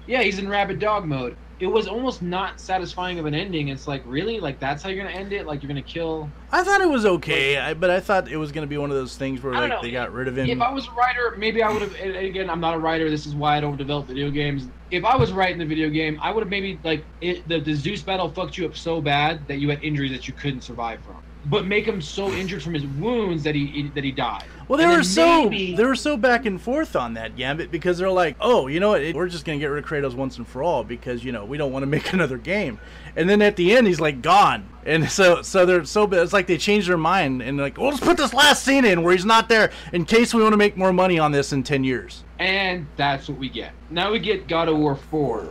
Yeah, he's in rabid dog mode. It was almost not satisfying of an ending. It's like, really? Like that's how you're gonna end it? Like you're gonna kill I thought it was okay, I, but I thought it was gonna be one of those things where like know. they got rid of him. If I was a writer, maybe I would have. Again, I'm not a writer. This is why I don't develop video games. If I was writing the video game, I would have maybe like it, the the Zeus battle fucked you up so bad that you had injuries that you couldn't survive from. But make him so injured from his wounds that he that he died. Well, they were so maybe- they were so back and forth on that Gambit because they're like, oh, you know what? It, we're just gonna get rid of Kratos once and for all because you know we don't want to make another game. And then at the end, he's like gone, and so so they're so it's like they changed their mind and like, well, let's put this last scene in where he's not there in case we want to make more money on this in ten years. And that's what we get. Now we get God of War 4.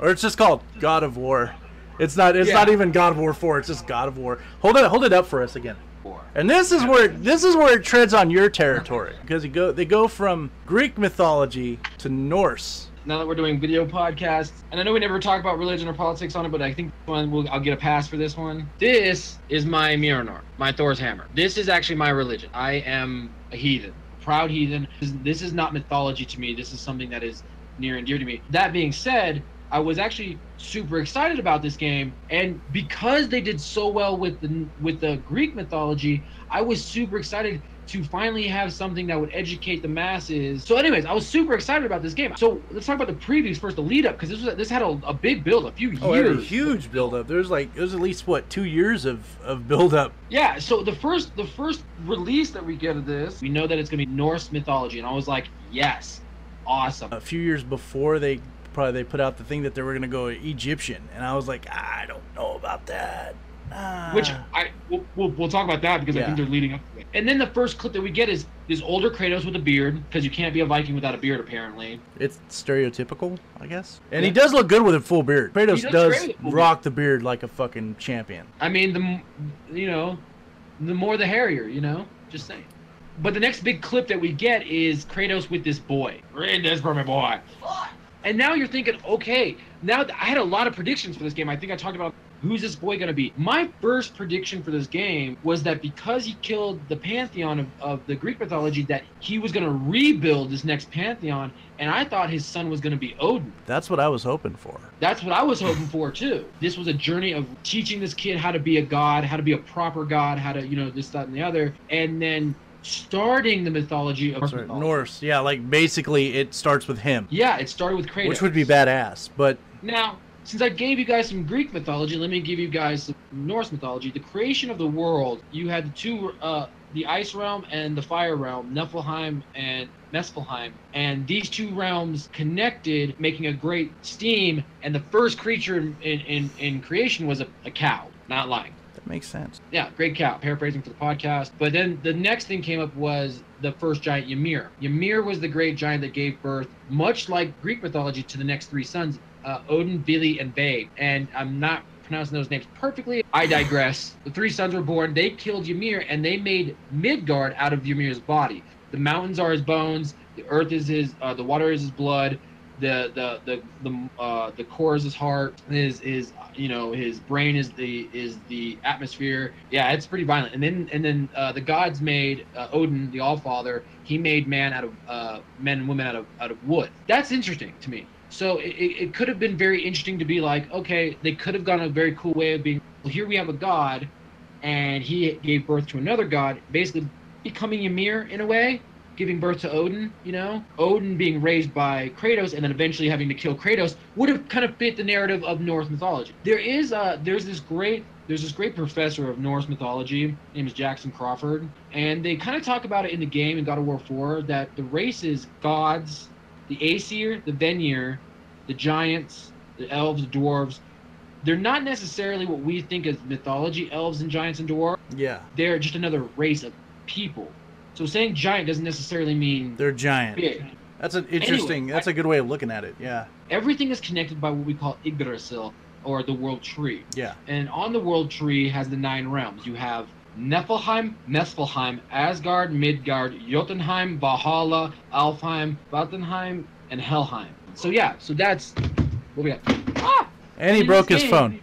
Or it's just called God of War. It's not. It's Yeah. not even God of War Four. It's just God of War. Hold it. Hold it up for us again. And this is where this is where it treads on your territory because you go they go from Greek mythology to Norse. Now that we're doing video podcasts, and I know we never talk about religion or politics on it, but I think one will, I'll get a pass for this one. This is my Mjolnir, my Thor's hammer. This is actually my religion. I am a heathen, proud heathen. This, this is not mythology to me. This is something that is near and dear to me. That being said, I was actually super excited about this game, and because they did so well with the with the Greek mythology, I was super excited to finally have something that would educate the masses. So, anyways, I was super excited about this game. So let's talk about the previews first, the lead up, because this was this had a, a big build, up. a few Oh, had a huge build up. There's like there's at least what two years of of build up. Yeah, so the first the first release that we get of this, we know that it's gonna be Norse mythology, and I was like, yes, awesome. A few years before they probably they put out the thing that they were gonna go Egyptian, and I was like, I don't know about that. Ah. Which I we'll, we'll, we'll talk about that because I think they're leading up to it. And then the first clip that we get is is older Kratos with a beard because you can't be a Viking without a beard apparently. it's stereotypical, I guess. And he does look good with a full beard. Kratos does does great with a full rock the beard like a fucking champion. I mean, the you know, the more the hairier, you know. Just saying. But the next big clip that we get is Kratos with this boy. Read this for me, boy. And now you're thinking, okay, now th- I had a lot of predictions for this game. I think I talked about who's this boy going to be. My first prediction for this game was that because he killed the pantheon of, of the Greek mythology, that he was going to rebuild this next pantheon. And I thought his son was going to be Odin. That's what I was hoping for. That's what I was hoping for too. This was a journey of teaching this kid how to be a god, how to be a proper god, how to, you know, this, that, and the other, and then starting the mythology of Sorry, mythology. Norse, yeah, like basically it starts with him, Yeah, it started with Kratos. which would be badass. But Now, since I gave you guys some Greek mythology, let me give you guys some Norse mythology. The creation of the world, you had the two, uh, the ice realm and the fire realm, Niflheim and Muspelheim, and these two realms connected, making a great steam. And the first creature in in, in creation was a, a cow. Not lying. Makes sense. Yeah, great cow. Paraphrasing for the podcast. But then the next thing came up was the first giant Ymir. Ymir was the great giant that gave birth, much like Greek mythology, to the next three sons, uh, Odin, Vili, and Ve. And I'm not pronouncing those names perfectly. I digress. The three sons were born. They killed Ymir, and they made Midgard out of Ymir's body. The mountains are his bones. The earth is his. Uh, the water is his blood. The the the the uh, the core is his heart. His his you know his brain is the is the atmosphere. Yeah, it's pretty violent. And then and then uh, the gods made uh, Odin, the All Father. He made man out of uh, men and women out of out of wood. That's interesting to me. So it, it it could have been very interesting to be like, okay, they could have gone a very cool way of being. Well, here we have a god, and he gave birth to another god, basically becoming Ymir in a way, giving birth to Odin. You know, Odin being raised by Kratos, and then eventually having to kill Kratos would have kind of fit the narrative of Norse mythology. There is uh there's this great there's this great professor of Norse mythology, his name is Jackson Crawford, and they kind of talk about it in the game in God of War 4 that the races gods, the Aesir, the Vanir, the giants, the elves, the dwarves, they're not necessarily what we think as mythology, elves and giants and dwarves. Yeah, They're just another race of people. So saying giant doesn't necessarily mean they're giant. big. That's an interesting. Anyway, that's a good way of looking at it. Yeah. Everything is connected by what we call Yggdrasil, or the world tree. Yeah. And on the world tree has the nine realms. You have Niflheim, Muspelheim, Asgard, Midgard, Jotunheim, Valhalla, Alfheim, Jotunheim, and Helheim. So yeah, so that's what we got. Ah! And he broke his game- phone.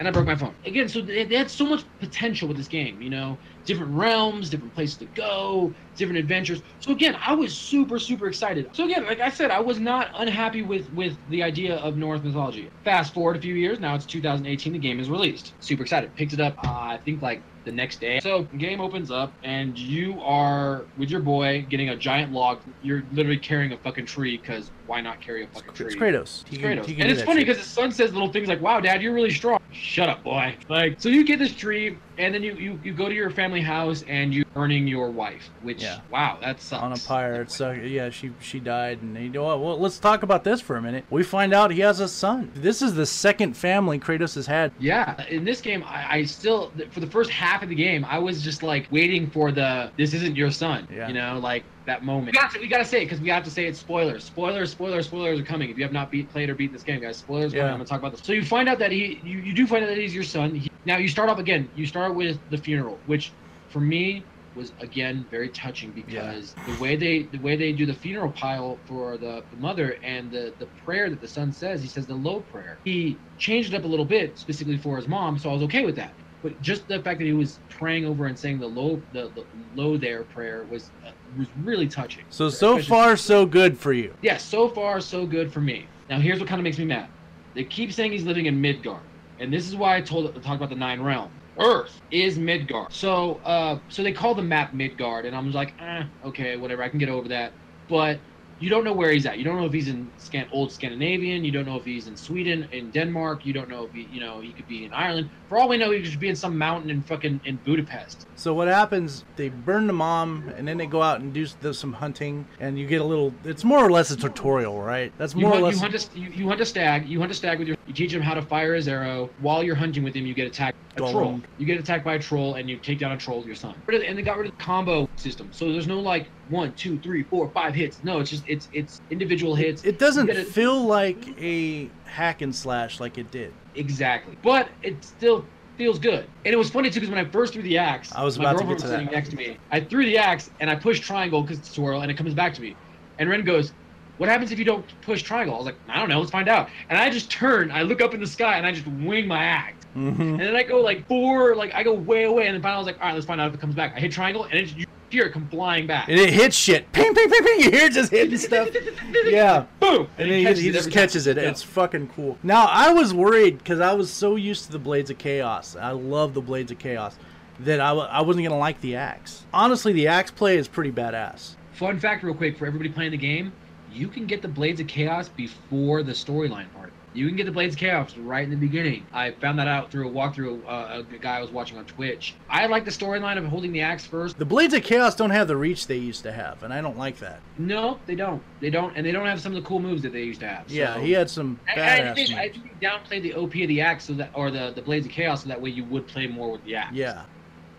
And I broke my phone. Again, so they, they had so much potential with this game, you know? Different realms, different places to go, different adventures. So again, I was super, super excited. So again, like I said, I was not unhappy with with the idea of Norse mythology. Fast forward a few years, now it's 2018, the game is released. Super excited. Picked it up, uh, I think like the next day. So game opens up and you are with your boy getting a giant log. You're literally carrying a fucking tree because why not carry a fucking tree? It's Kratos. It's Kratos. he can And it's funny because his son says little things like, "Wow, Dad, you're really strong." Shut up, boy. Like, so you get this tree, and then you you, you go to your family house and you earning your wife, which Yeah. wow, that sucks. on a pyre. Uh, yeah, she she died, and he, well, well, let's talk about this for a minute. We find out he has a son. This is the second family Kratos has had. Yeah, in this game, I, I still for the first half of the game, I was just like waiting for the "this isn't your son," Yeah. you know, like that moment. We got to, we got to say it because we have to say it's spoilers. Spoilers, spoilers, spoilers are coming. If you have not beat, played, or beat this game, guys, spoilers. Yeah. coming. I'm gonna talk about this. So you find out that he, you, you do find out that he's your son. He, now you start off again. You start with the funeral, which for me was again very touching because the way they the way they do the funeral pile for the, the mother and the the prayer that the son says he says the low prayer he changed it up a little bit specifically for his mom so i was okay with that but just the fact that he was praying over and saying the low the, the low there prayer was uh, was really touching So so far so good for you. Yes, so far so good for me. Now here's what kind of makes me mad. They keep saying he's living in Midgard, and this is why I told to talk about the nine realms Earth is Midgard. So uh, so they call the map Midgard, and I'm like, eh, okay, whatever, I can get over that. But you don't know where he's at. You don't know if he's in Scan- old Scandinavian. You don't know if he's in Sweden, in Denmark. You don't know if he, you know, he could be in Ireland. For all we know, he could be in some mountain in fucking in Budapest. So what happens? They burn the mom, and then they go out and do, do some hunting, and you get a little. It's more or less a tutorial, right? That's You more hunt, or less. you hunt a you, you hunt a stag. You hunt a stag with your. You teach him how to fire his arrow. While you're hunting with him, you get attacked. A troll. You get attacked by a troll, and you take down a troll with your son. And they got rid of the combo system, so there's no like one, two, three, four, five hits. No, it's just it's it's individual hits. it doesn't gotta- feel like a hack and slash like it did. exactly, but it still feels good. And it was funny too because when I first threw the axe, I was my about to get girlfriend to was that. sitting next to me. I threw the axe and I pushed triangle because it's twirl, and it comes back to me. And Ren goes, "What happens if you don't push triangle?" I was like, "I don't know. Let's find out." And I just turn, I look up in the sky, and I just wing my axe. Mm-hmm. And then I go like four, like I go way away, and then finally I was like, "All right, let's find out if it comes back." I hit triangle, and it, you hear it come flying back. And it hits shit. Ping, ping, ping, ping. You hear it just hitting stuff. Yeah. boom, And then he, he just catches time. it. Yeah. It's fucking cool. Now I was worried because I was so used to the Blades of Chaos. I love the Blades of Chaos that I, w- I wasn't gonna like the axe. Honestly, the axe play is pretty badass. Fun fact, real quick, for everybody playing the game, you can get the Blades of Chaos before the storyline part. You can get the Blades of Chaos right in the beginning. I found that out through a walkthrough. Uh, a guy I was watching on Twitch. I like the storyline of holding the axe first. The Blades of Chaos don't have the reach they used to have, and I don't like that. No, they don't. They don't, and they don't have some of the cool moves that they used to have. Yeah, he had some I, I badass think I think he downplayed the OP of the axe so that, or the the Blades of Chaos, so that way you would play more with the axe. Yeah,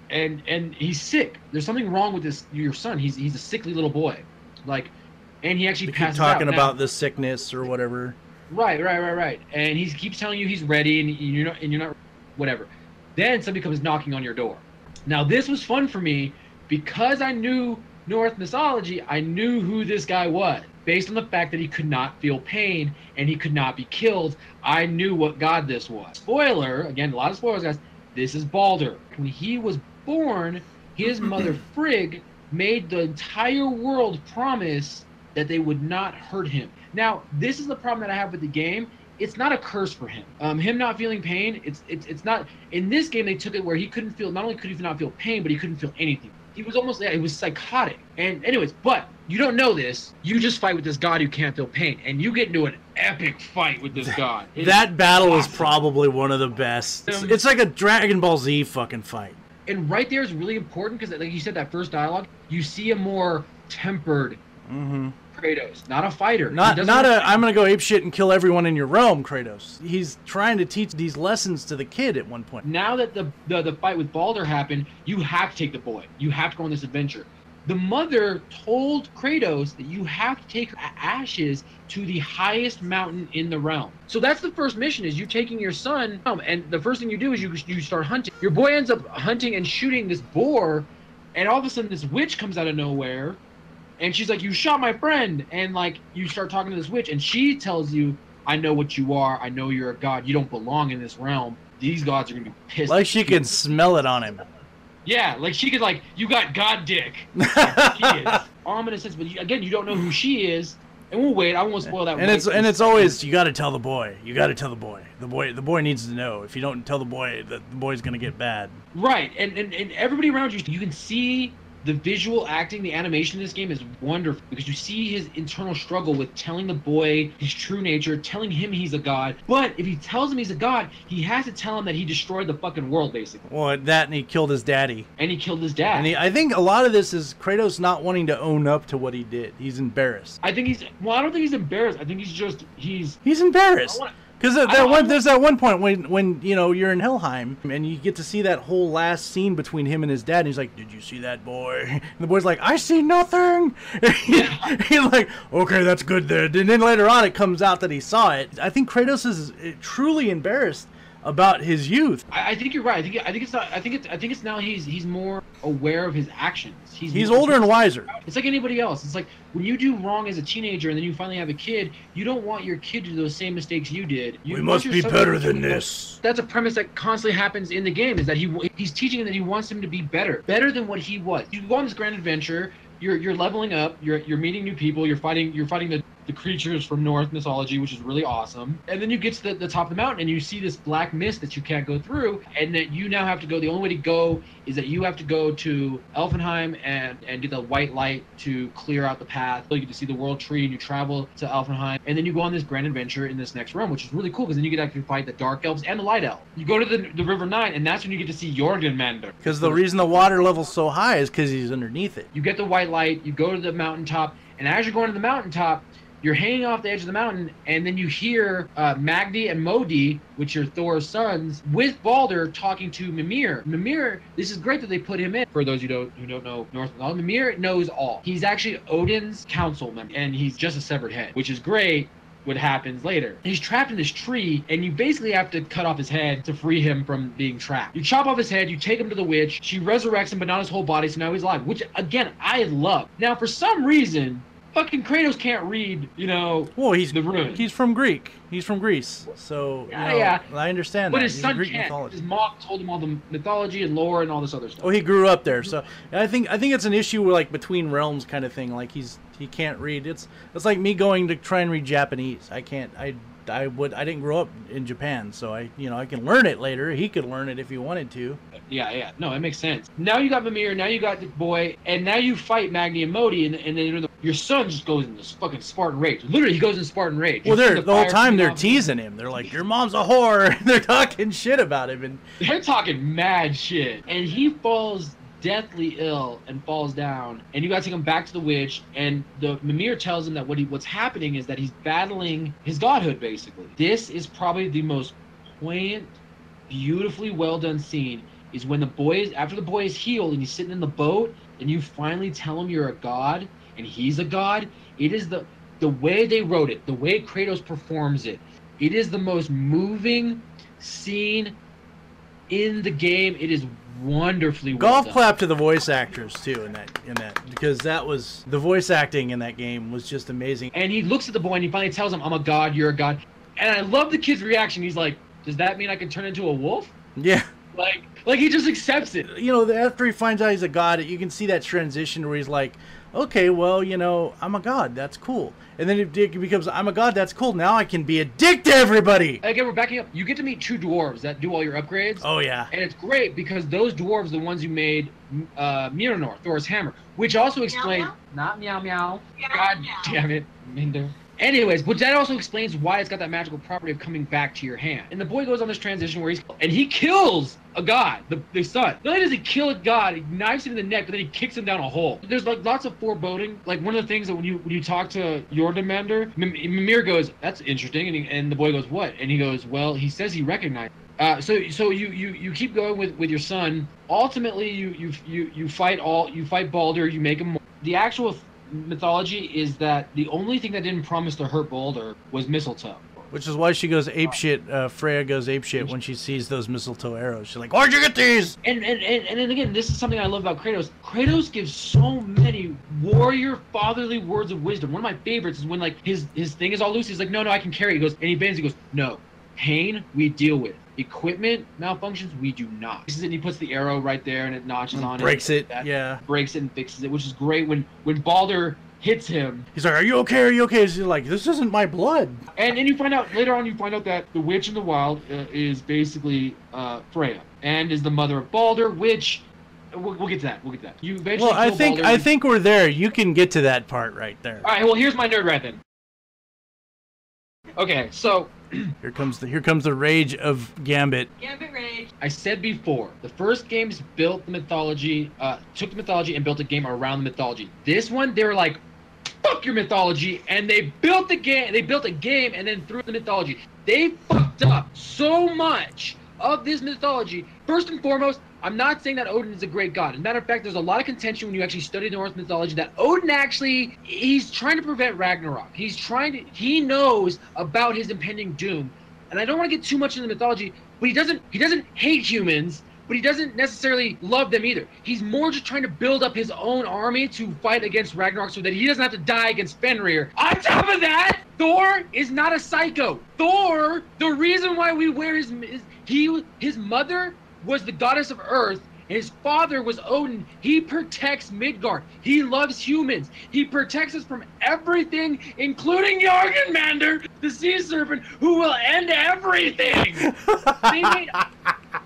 and and he's sick. There's something wrong with this. Your son. He's he's a sickly little boy, like, and he actually they keep talking. Now- about the sickness or whatever. Right, right, right, right. And he keeps telling you he's ready, and you're not, and you're not, whatever. Then somebody comes knocking on your door. Now this was fun for me because I knew Norse mythology. I knew who this guy was based on the fact that he could not feel pain and he could not be killed. I knew what god this was. Spoiler again, a lot of spoilers, guys. This is Balder. When he was born, his mother Frigg made the entire world promise that they would not hurt him. Now, this is the problem that I have with the game. It's not a curse for him. Um, him not feeling pain. It's it's it's not. In this game, they took it where he couldn't feel. Not only could he not feel pain, but he couldn't feel anything. He was almost. Yeah, he was psychotic. And anyways, but you don't know this. You just fight with this god who can't feel pain, and you get into an epic fight with this god. It's That battle is probably one of the best. It's, Um, it's like a Dragon Ball Z fucking fight. and right there is really important because, like you said, that first dialogue, you see a more tempered hmm Kratos, not a fighter. Not not a I'm gonna go ape shit and kill everyone in your realm, Kratos. He's trying to teach these lessons to the kid at one point. now that the, the the fight with Balder happened, you have to take the boy. You have to go on this adventure. the mother told Kratos that you have to take ashes to the highest mountain in the realm. So that's the first mission: is you taking your son, um, and the first thing you do is you you start hunting. Your boy ends up hunting and shooting this boar, and all of a sudden this witch comes out of nowhere, and she's like, "You shot my friend," and like you start talking to this witch, and she tells you, "I know what you are. I know you're a god. You don't belong in this realm. These gods are gonna be pissed." Like she can smell it on him. Yeah, like she could like you got god dick. she is. Ominous sense, but you, again, you don't know who she is. And we'll wait. I won't spoil that. and it's and it's always you got to tell the boy. You got to tell the boy. The boy the boy needs to know. If you don't tell the boy, the, the boy's gonna get bad. right. And, and and everybody around you, you can see the visual acting, the animation in this game is wonderful because you see his internal struggle with telling the boy his true nature, telling him he's a god. But if he tells him he's a god, he has to tell him that he destroyed the fucking world, basically, Well, that and he killed his daddy. and he killed his dad. And he, I think a lot of this is Kratos not wanting to own up to what he did. He's embarrassed. I think he's well. I don't think he's embarrassed. I think he's just he's. He's I embarrassed. wanna- Because I that one, there's that one point when, when you know you're in Helheim and you get to see that whole last scene between him and his dad. And he's like, "Did you see that boy?" And the boy's like, "I see nothing." he's like, "Okay, that's good then." And then later on, it comes out that he saw it. I think Kratos is uh, truly embarrassed about his youth. I, I think you're right. I think I think it's not. I think it's I think it's now he's he's more aware of his actions. He's He's older and wiser. It's like anybody else. It's like when you do wrong as a teenager and then you finally have a kid, you don't want your kid to do those same mistakes you did. You We must be better than this. That's a premise that constantly happens in the game. Is that he he's teaching him that he wants him to be better, better than what he was. You go on this grand adventure. You're you're leveling up. You're you're meeting new people. You're fighting you're fighting the the creatures from Norse mythology, which is really awesome. And then you get to the, the top of the mountain and you see this black mist that you can't go through, and that you now have to go. The only way to go is that you have to go to Elfenheim and and get the white light to clear out the path. You get to see the world tree, and you travel to Elfenheim, and then you go on this grand adventure in this next realm, which is really cool because then you get to actually fight the dark elves and the light elves. You go to the, the River Nine, and that's when you get to see Jormungandr. Because the reason the water level's so high is because he's underneath it. You get the white light, you go to the mountaintop, and as you're going to the mountaintop, you're hanging off the edge of the mountain, and then you hear uh, Magni and Modi, which are Thor's sons, with Balder talking to Mimir. Mimir, this is great that they put him in. For those who don't who don't know mythology, Mimir knows all. He's actually Odin's council member, and he's just a severed head, which is great. What happens later? He's trapped in this tree, and you basically have to cut off his head to free him from being trapped. You chop off his head, you take him to the witch. She resurrects him, but not his whole body, so now he's alive. Which again, I love. Now, for some reason, fucking Kratos can't read. You know, Well, he's The he's from Greek. He's from Greece, so you Yeah, know, yeah. I understand but that. his He's son Greek can't. mythology. His mom told him all the mythology and lore and all this other stuff. Oh, he grew up there, so I think I think it's an issue like between realms kind of thing. Like he's he can't read. It's it's like me going to try and read Japanese. I can't. I I would I didn't grow up in Japan, so I you know I can learn it later. He could learn it if he wanted to. Yeah, yeah. No, it makes sense. Now you got Mimir, now you got the boy, and now you fight Magni and Modi, and, and then your son just goes in this fucking Spartan rage. Literally, he goes in Spartan rage. Well, they're the whole time they're teasing him. They're like, "Your mom's a whore." they're talking shit about him, and They're talking mad shit. And he falls deathly ill and falls down. And you gotta take him back to the witch. And the Mimir tells him that what he what's happening is that he's battling his godhood basically. This is probably the most poignant, beautifully well done scene. Is when the boy is after the boy is healed and he's sitting in the boat and you finally tell him you're a god and he's a god. It is the the way they wrote it, the way Kratos performs it. It is the most moving scene in the game. It is wonderfully well golf done. clap to the voice actors too in that in that because that was the voice acting in that game was just amazing. And he looks at the boy and he finally tells him, "I'm a god. You're a god." And I love the kid's reaction. He's like, "Does that mean I can turn into a wolf?" Yeah. Like, like he just accepts it. you know, after he finds out he's a god, you can see that transition where he's like, okay, well, you know, I'm a god, that's cool. And then it it becomes, I'm a god, that's cool. Now I can be a dick to everybody. Again, we're backing up. You get to meet two dwarves that do all your upgrades. Oh yeah, And it's great because those dwarves are the ones who made uh, Mjolnir, Thor's hammer, which also explains meow? not meow meow. Yeah, God yeah. damn it, Minder. Anyways, but that also explains why it's got that magical property of coming back to your hand. And the boy goes on this transition where he's and he kills a god, the, the son. Not only does he kill a god, he knives him in the neck, but then he kicks him down a hole. There's like lots of foreboding. Like one of the things that when you when you talk to Jormungandr, Mim- Mimir goes, "That's interesting," and, he, and the boy goes, "What?" And he goes, "Well, he says he recognized." Uh, so so you, you you keep going with, with your son. Ultimately, you you you you fight all you fight Balder. You make him. The actual mythology is that the only thing that didn't promise to hurt Balder was mistletoe. Which is why she goes apeshit. Uh, Freya goes apeshit when she sees those mistletoe arrows. She's like, "Where'd you get these?" And and, and and then again, this is something I love about Kratos. Kratos gives so many warrior fatherly words of wisdom. One of my favorites is when like his his thing is all loose. He's like, no, no, I can carry. it." He goes and he bends. He goes, no, pain we deal with. Equipment malfunctions we do not. This is it. And he puts the arrow right there and it notches on it. Breaks it. Yeah. breaks it and fixes it, which is great. When when Balder hits him, He's like, "Are you okay? Are you okay?" He's like, "This isn't my blood." and then you find out later on, you find out that the witch in the wild uh, is basically uh, Freya and is the mother of Balder, which. We'll, we'll get to that. We'll get to that. You eventually. Well, I think Balder. I think we're there. You can get to that part right there. All right. Well, here's my nerd right then. Okay, so Here comes the here comes the rage of Gambit. Gambit Rage. I said before, the first games built the mythology, uh, took the mythology and built a game around the mythology. This one, they were like, "Fuck your mythology," and they built the game. They built a game and then threw the mythology. They fucked up so much of this mythology. First and foremost, I'm not saying that Odin is a great god. As a matter of fact, there's a lot of contention when you actually study Norse mythology that Odin actually he's trying to prevent Ragnarok. He's trying to he knows about his impending doom. And I don't want to get too much into the mythology, but he doesn't he doesn't hate humans, but he doesn't necessarily love them either. He's more just trying to build up his own army to fight against Ragnarok so that he doesn't have to die against Fenrir. On top of that, Thor is not a psycho. Thor, the reason why we wear his, his he his mother was the goddess of earth. His father was Odin. He protects Midgard. He loves humans. He protects us from everything, including Jormungandr, the sea serpent, who will end everything. They made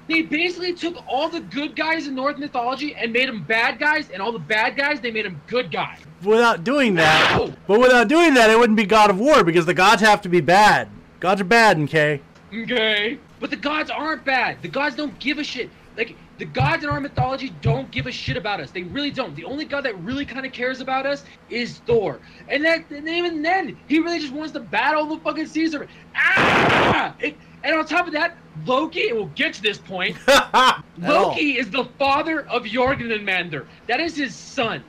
they basically took all the good guys in Norse mythology and made them bad guys, and all the bad guys they made them good guys. Without doing that, No! but without doing that, it wouldn't be God of War because the gods have to be bad. Gods are bad, okay? Okay. But the gods aren't bad. The gods don't give a shit. Like the gods in our mythology don't give a shit about us. They really don't. The only god that really kind of cares about us is Thor. And that and even then, he really just wants to battle the fucking Caesar. Ah! It- and on top of that, Loki, and we'll get to this point, Loki is the father of Jormungandr. That is his son.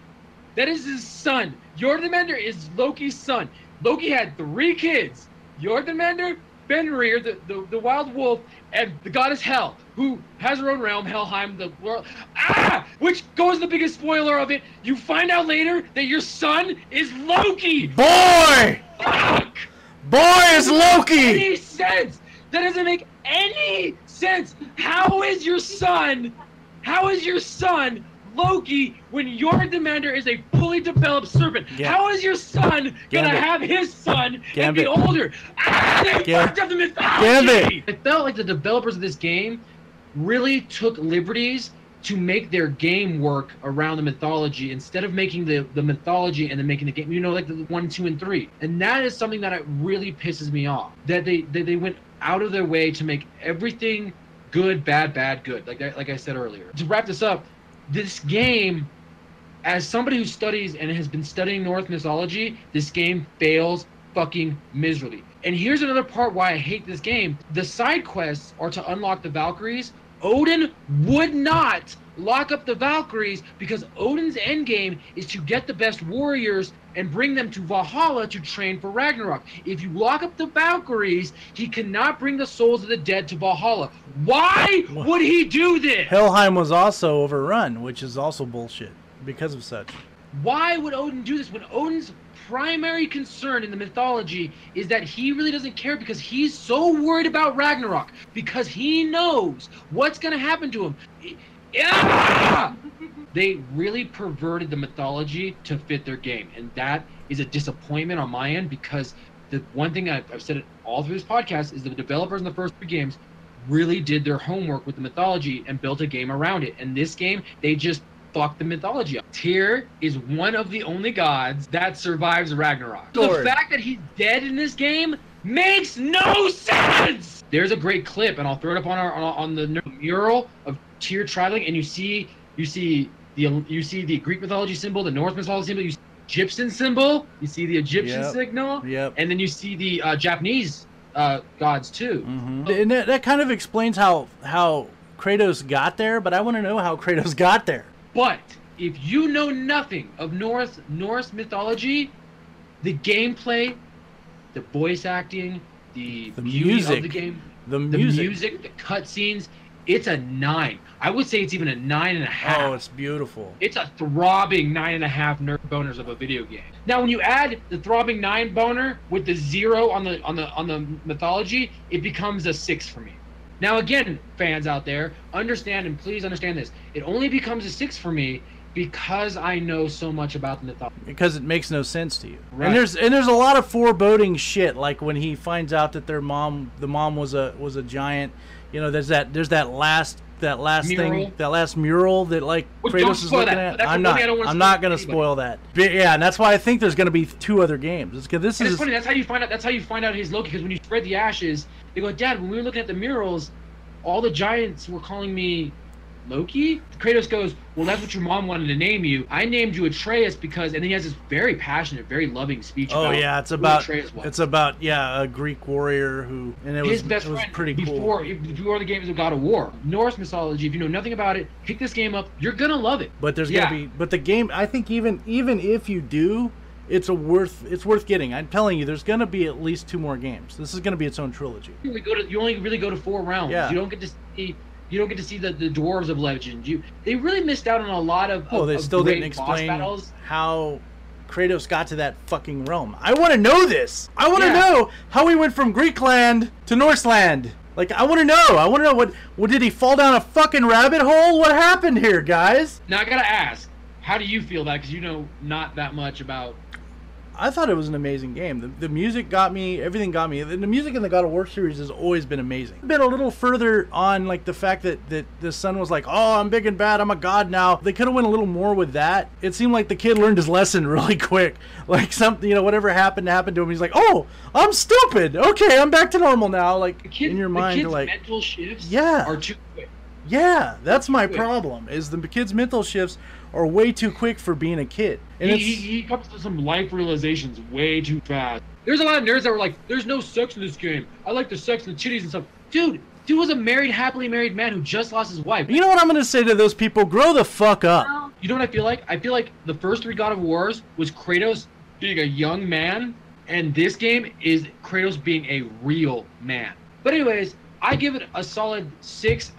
That is his son. Jormungandr is Loki's son. Loki had three kids. Jormungandr, Fenrir, the, the, the wild wolf, and the goddess Hel, who has her own realm, Helheim, the world. Ah! Which goes the biggest spoiler of it. You find out later that your son is Loki. Boy! Fuck! Boy is Loki! Any sense? That doesn't make any sense. How is your son? How is your son Loki when Jormungandr is a fully developed serpent? Yeah. How is your son gonna have his son and be older? Ah, they Gam- fucked up the mythology. Gambit. It felt like the developers of this game really took liberties to make their game work around the mythology instead of making the, the mythology and then making the game you know like the one two and three and that is something that it really pisses me off that they that they went out of their way to make everything good bad bad good like like i said earlier to wrap this up this game as somebody who studies and has been studying norse mythology this game fails fucking miserably. And here's another part why i hate this game. The side quests are to unlock the valkyries. Odin would not lock up the valkyries because odin's endgame is to get the best warriors and bring them to valhalla to train for ragnarok if you lock up the valkyries he cannot bring the souls of the dead to valhalla why would he do this Helheim was also overrun, which is also bullshit because of such. why would Odin do this when Odin's primary concern in the mythology is that he really doesn't care because he's so worried about Ragnarok because he knows what's going to happen to him. Yeah! They really perverted the mythology to fit their game, and that is a disappointment on my end because the one thing I've, I've said it all through this podcast is the developers in the first three games really did their homework with the mythology and built a game around it. And this game, they just fucked the mythology up. Tyr is one of the only gods that survives Ragnarok. Sure. The fact that he's dead in this game makes no sense. There's a great clip, and I'll throw it up on our on, on the mural of Tyr traveling, and you see you see the you see the Greek mythology symbol, the Norse mythology symbol, you see the Egyptian symbol, you see the Egyptian Yep. signal, Yep. and then you see the uh, Japanese uh, gods too. hmm And that, that kind of explains how how Kratos got there. But I want to know how Kratos got there. But if you know nothing of Norse Norse mythology, the gameplay, the voice acting, the, The music. of the game, The the music. music, the cutscenes, it's a nine. I would say it's even a nine and a half. Oh, it's beautiful. It's a throbbing nine and a half nerd boners of a video game. Now, when you add the throbbing nine boner with the zero on the on the on the mythology, it becomes a six for me. Now, again, fans out there, understand and please understand this. It only becomes a six for me because I know so much about the mythology. because it makes no sense to you. Right. And there's and there's a lot of foreboding shit like when he finds out that their mom the mom was a was a giant. You know, there's that there's that last that last Mural. thing that last mural that like Well, Kratos don't is looking that. at. That's I'm not. I don't wanna I'm not going to spoil that. But yeah, and that's why I think there's going to be two other games. Because this And is it's funny. That's how you find out. That's how you find out he's Loki. Because when you spread the ashes, they go, Dad. When we were looking at the murals, all the giants were calling me Loki. Kratos goes, Well, that's what your mom wanted to name you. I named you Atreus because, and then he has this very passionate, very loving speech. Oh about yeah, it's about Atreus was. it's about yeah a Greek warrior who and it was his best it was friend pretty before cool. before the games of God of War. Norse mythology. If you know nothing about it, pick this game up. You're gonna love it. But there's Yeah. gonna be but the game I think even even if you do, it's a worth it's worth getting. I'm telling you, there's gonna be at least two more games. This is gonna be its own trilogy. You only go to you only really go to four rounds. Yeah. You don't get to see. You don't get to see the, the dwarves of legend. You they really missed out on a lot of. Well, of- they still didn't explain how Kratos got to that fucking realm. I want to know this. I want to Yeah. know how he went from Greek land to Norse land. Like I want to know. I want to know what what did he fall down a fucking rabbit hole? What happened here, guys? Now I gotta ask, how do you feel that? Because you know not that much about. I thought it was an amazing game. The, the music got me. Everything got me. The, the music in the God of War series has always been amazing. Been a little further on like the fact that that the son was like, "Oh, I'm big and bad. I'm a god now." They could have went a little more with that. It seemed like the kid learned his lesson really quick. Like something, you know, whatever happened happened to him. He's like, "Oh, I'm stupid. Okay, I'm back to normal now." Like kid, in your the mind, kid's like, mental shifts. Yeah. Are too quick. "Yeah, that's my problem. Is the kid's mental shifts are way too quick for being a kid." And He, he, he comes to some life realizations way too fast. There's a lot of nerds that were like, "There's no sex in this game. I like the sex and the titties and stuff." Dude, dude was a married, happily married man who just lost his wife. you know what I'm gonna say to those people? Grow the fuck up. You know what I feel like? I feel like the first three God of Wars was Kratos being a young man, and this game is Kratos being a real man. But anyways, I give it a solid six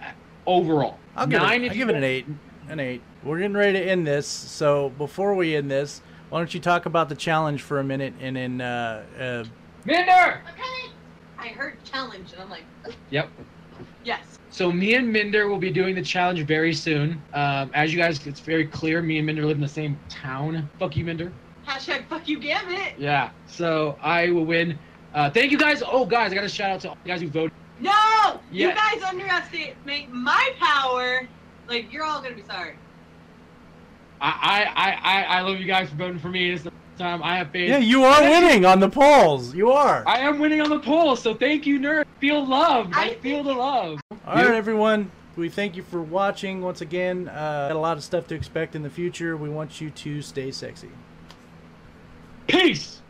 overall. I'll give Nine it. I'll give it an eight. An eight. We're getting ready to end this. So before we end this, why don't you talk about the challenge for a minute and then uh, uh, Minder. okay. I heard challenge and I'm like, Yep. yes. So me and Minder will be doing the challenge very soon. Um, as you guys, it's very clear. Me and Minder live in the same town. Fuck you, Minder. Hashtag fuck you, Gambit. Yeah. So I will win. Uh, thank you guys. Oh, guys, I got to shout out to all you guys who voted. No! Yeah. You guys underestimate my power. Like, you're all gonna be sorry. I, I, I, I- I love you guys for voting for me. This is the first time I have faith. yeah, you are winning on the polls. You are. I am winning on the polls, so thank you, nerd. Feel loved. I, I feel the love. All right, everyone. We thank you for watching once again. Uh, got a lot of stuff to expect in the future. We want you to stay sexy. Peace.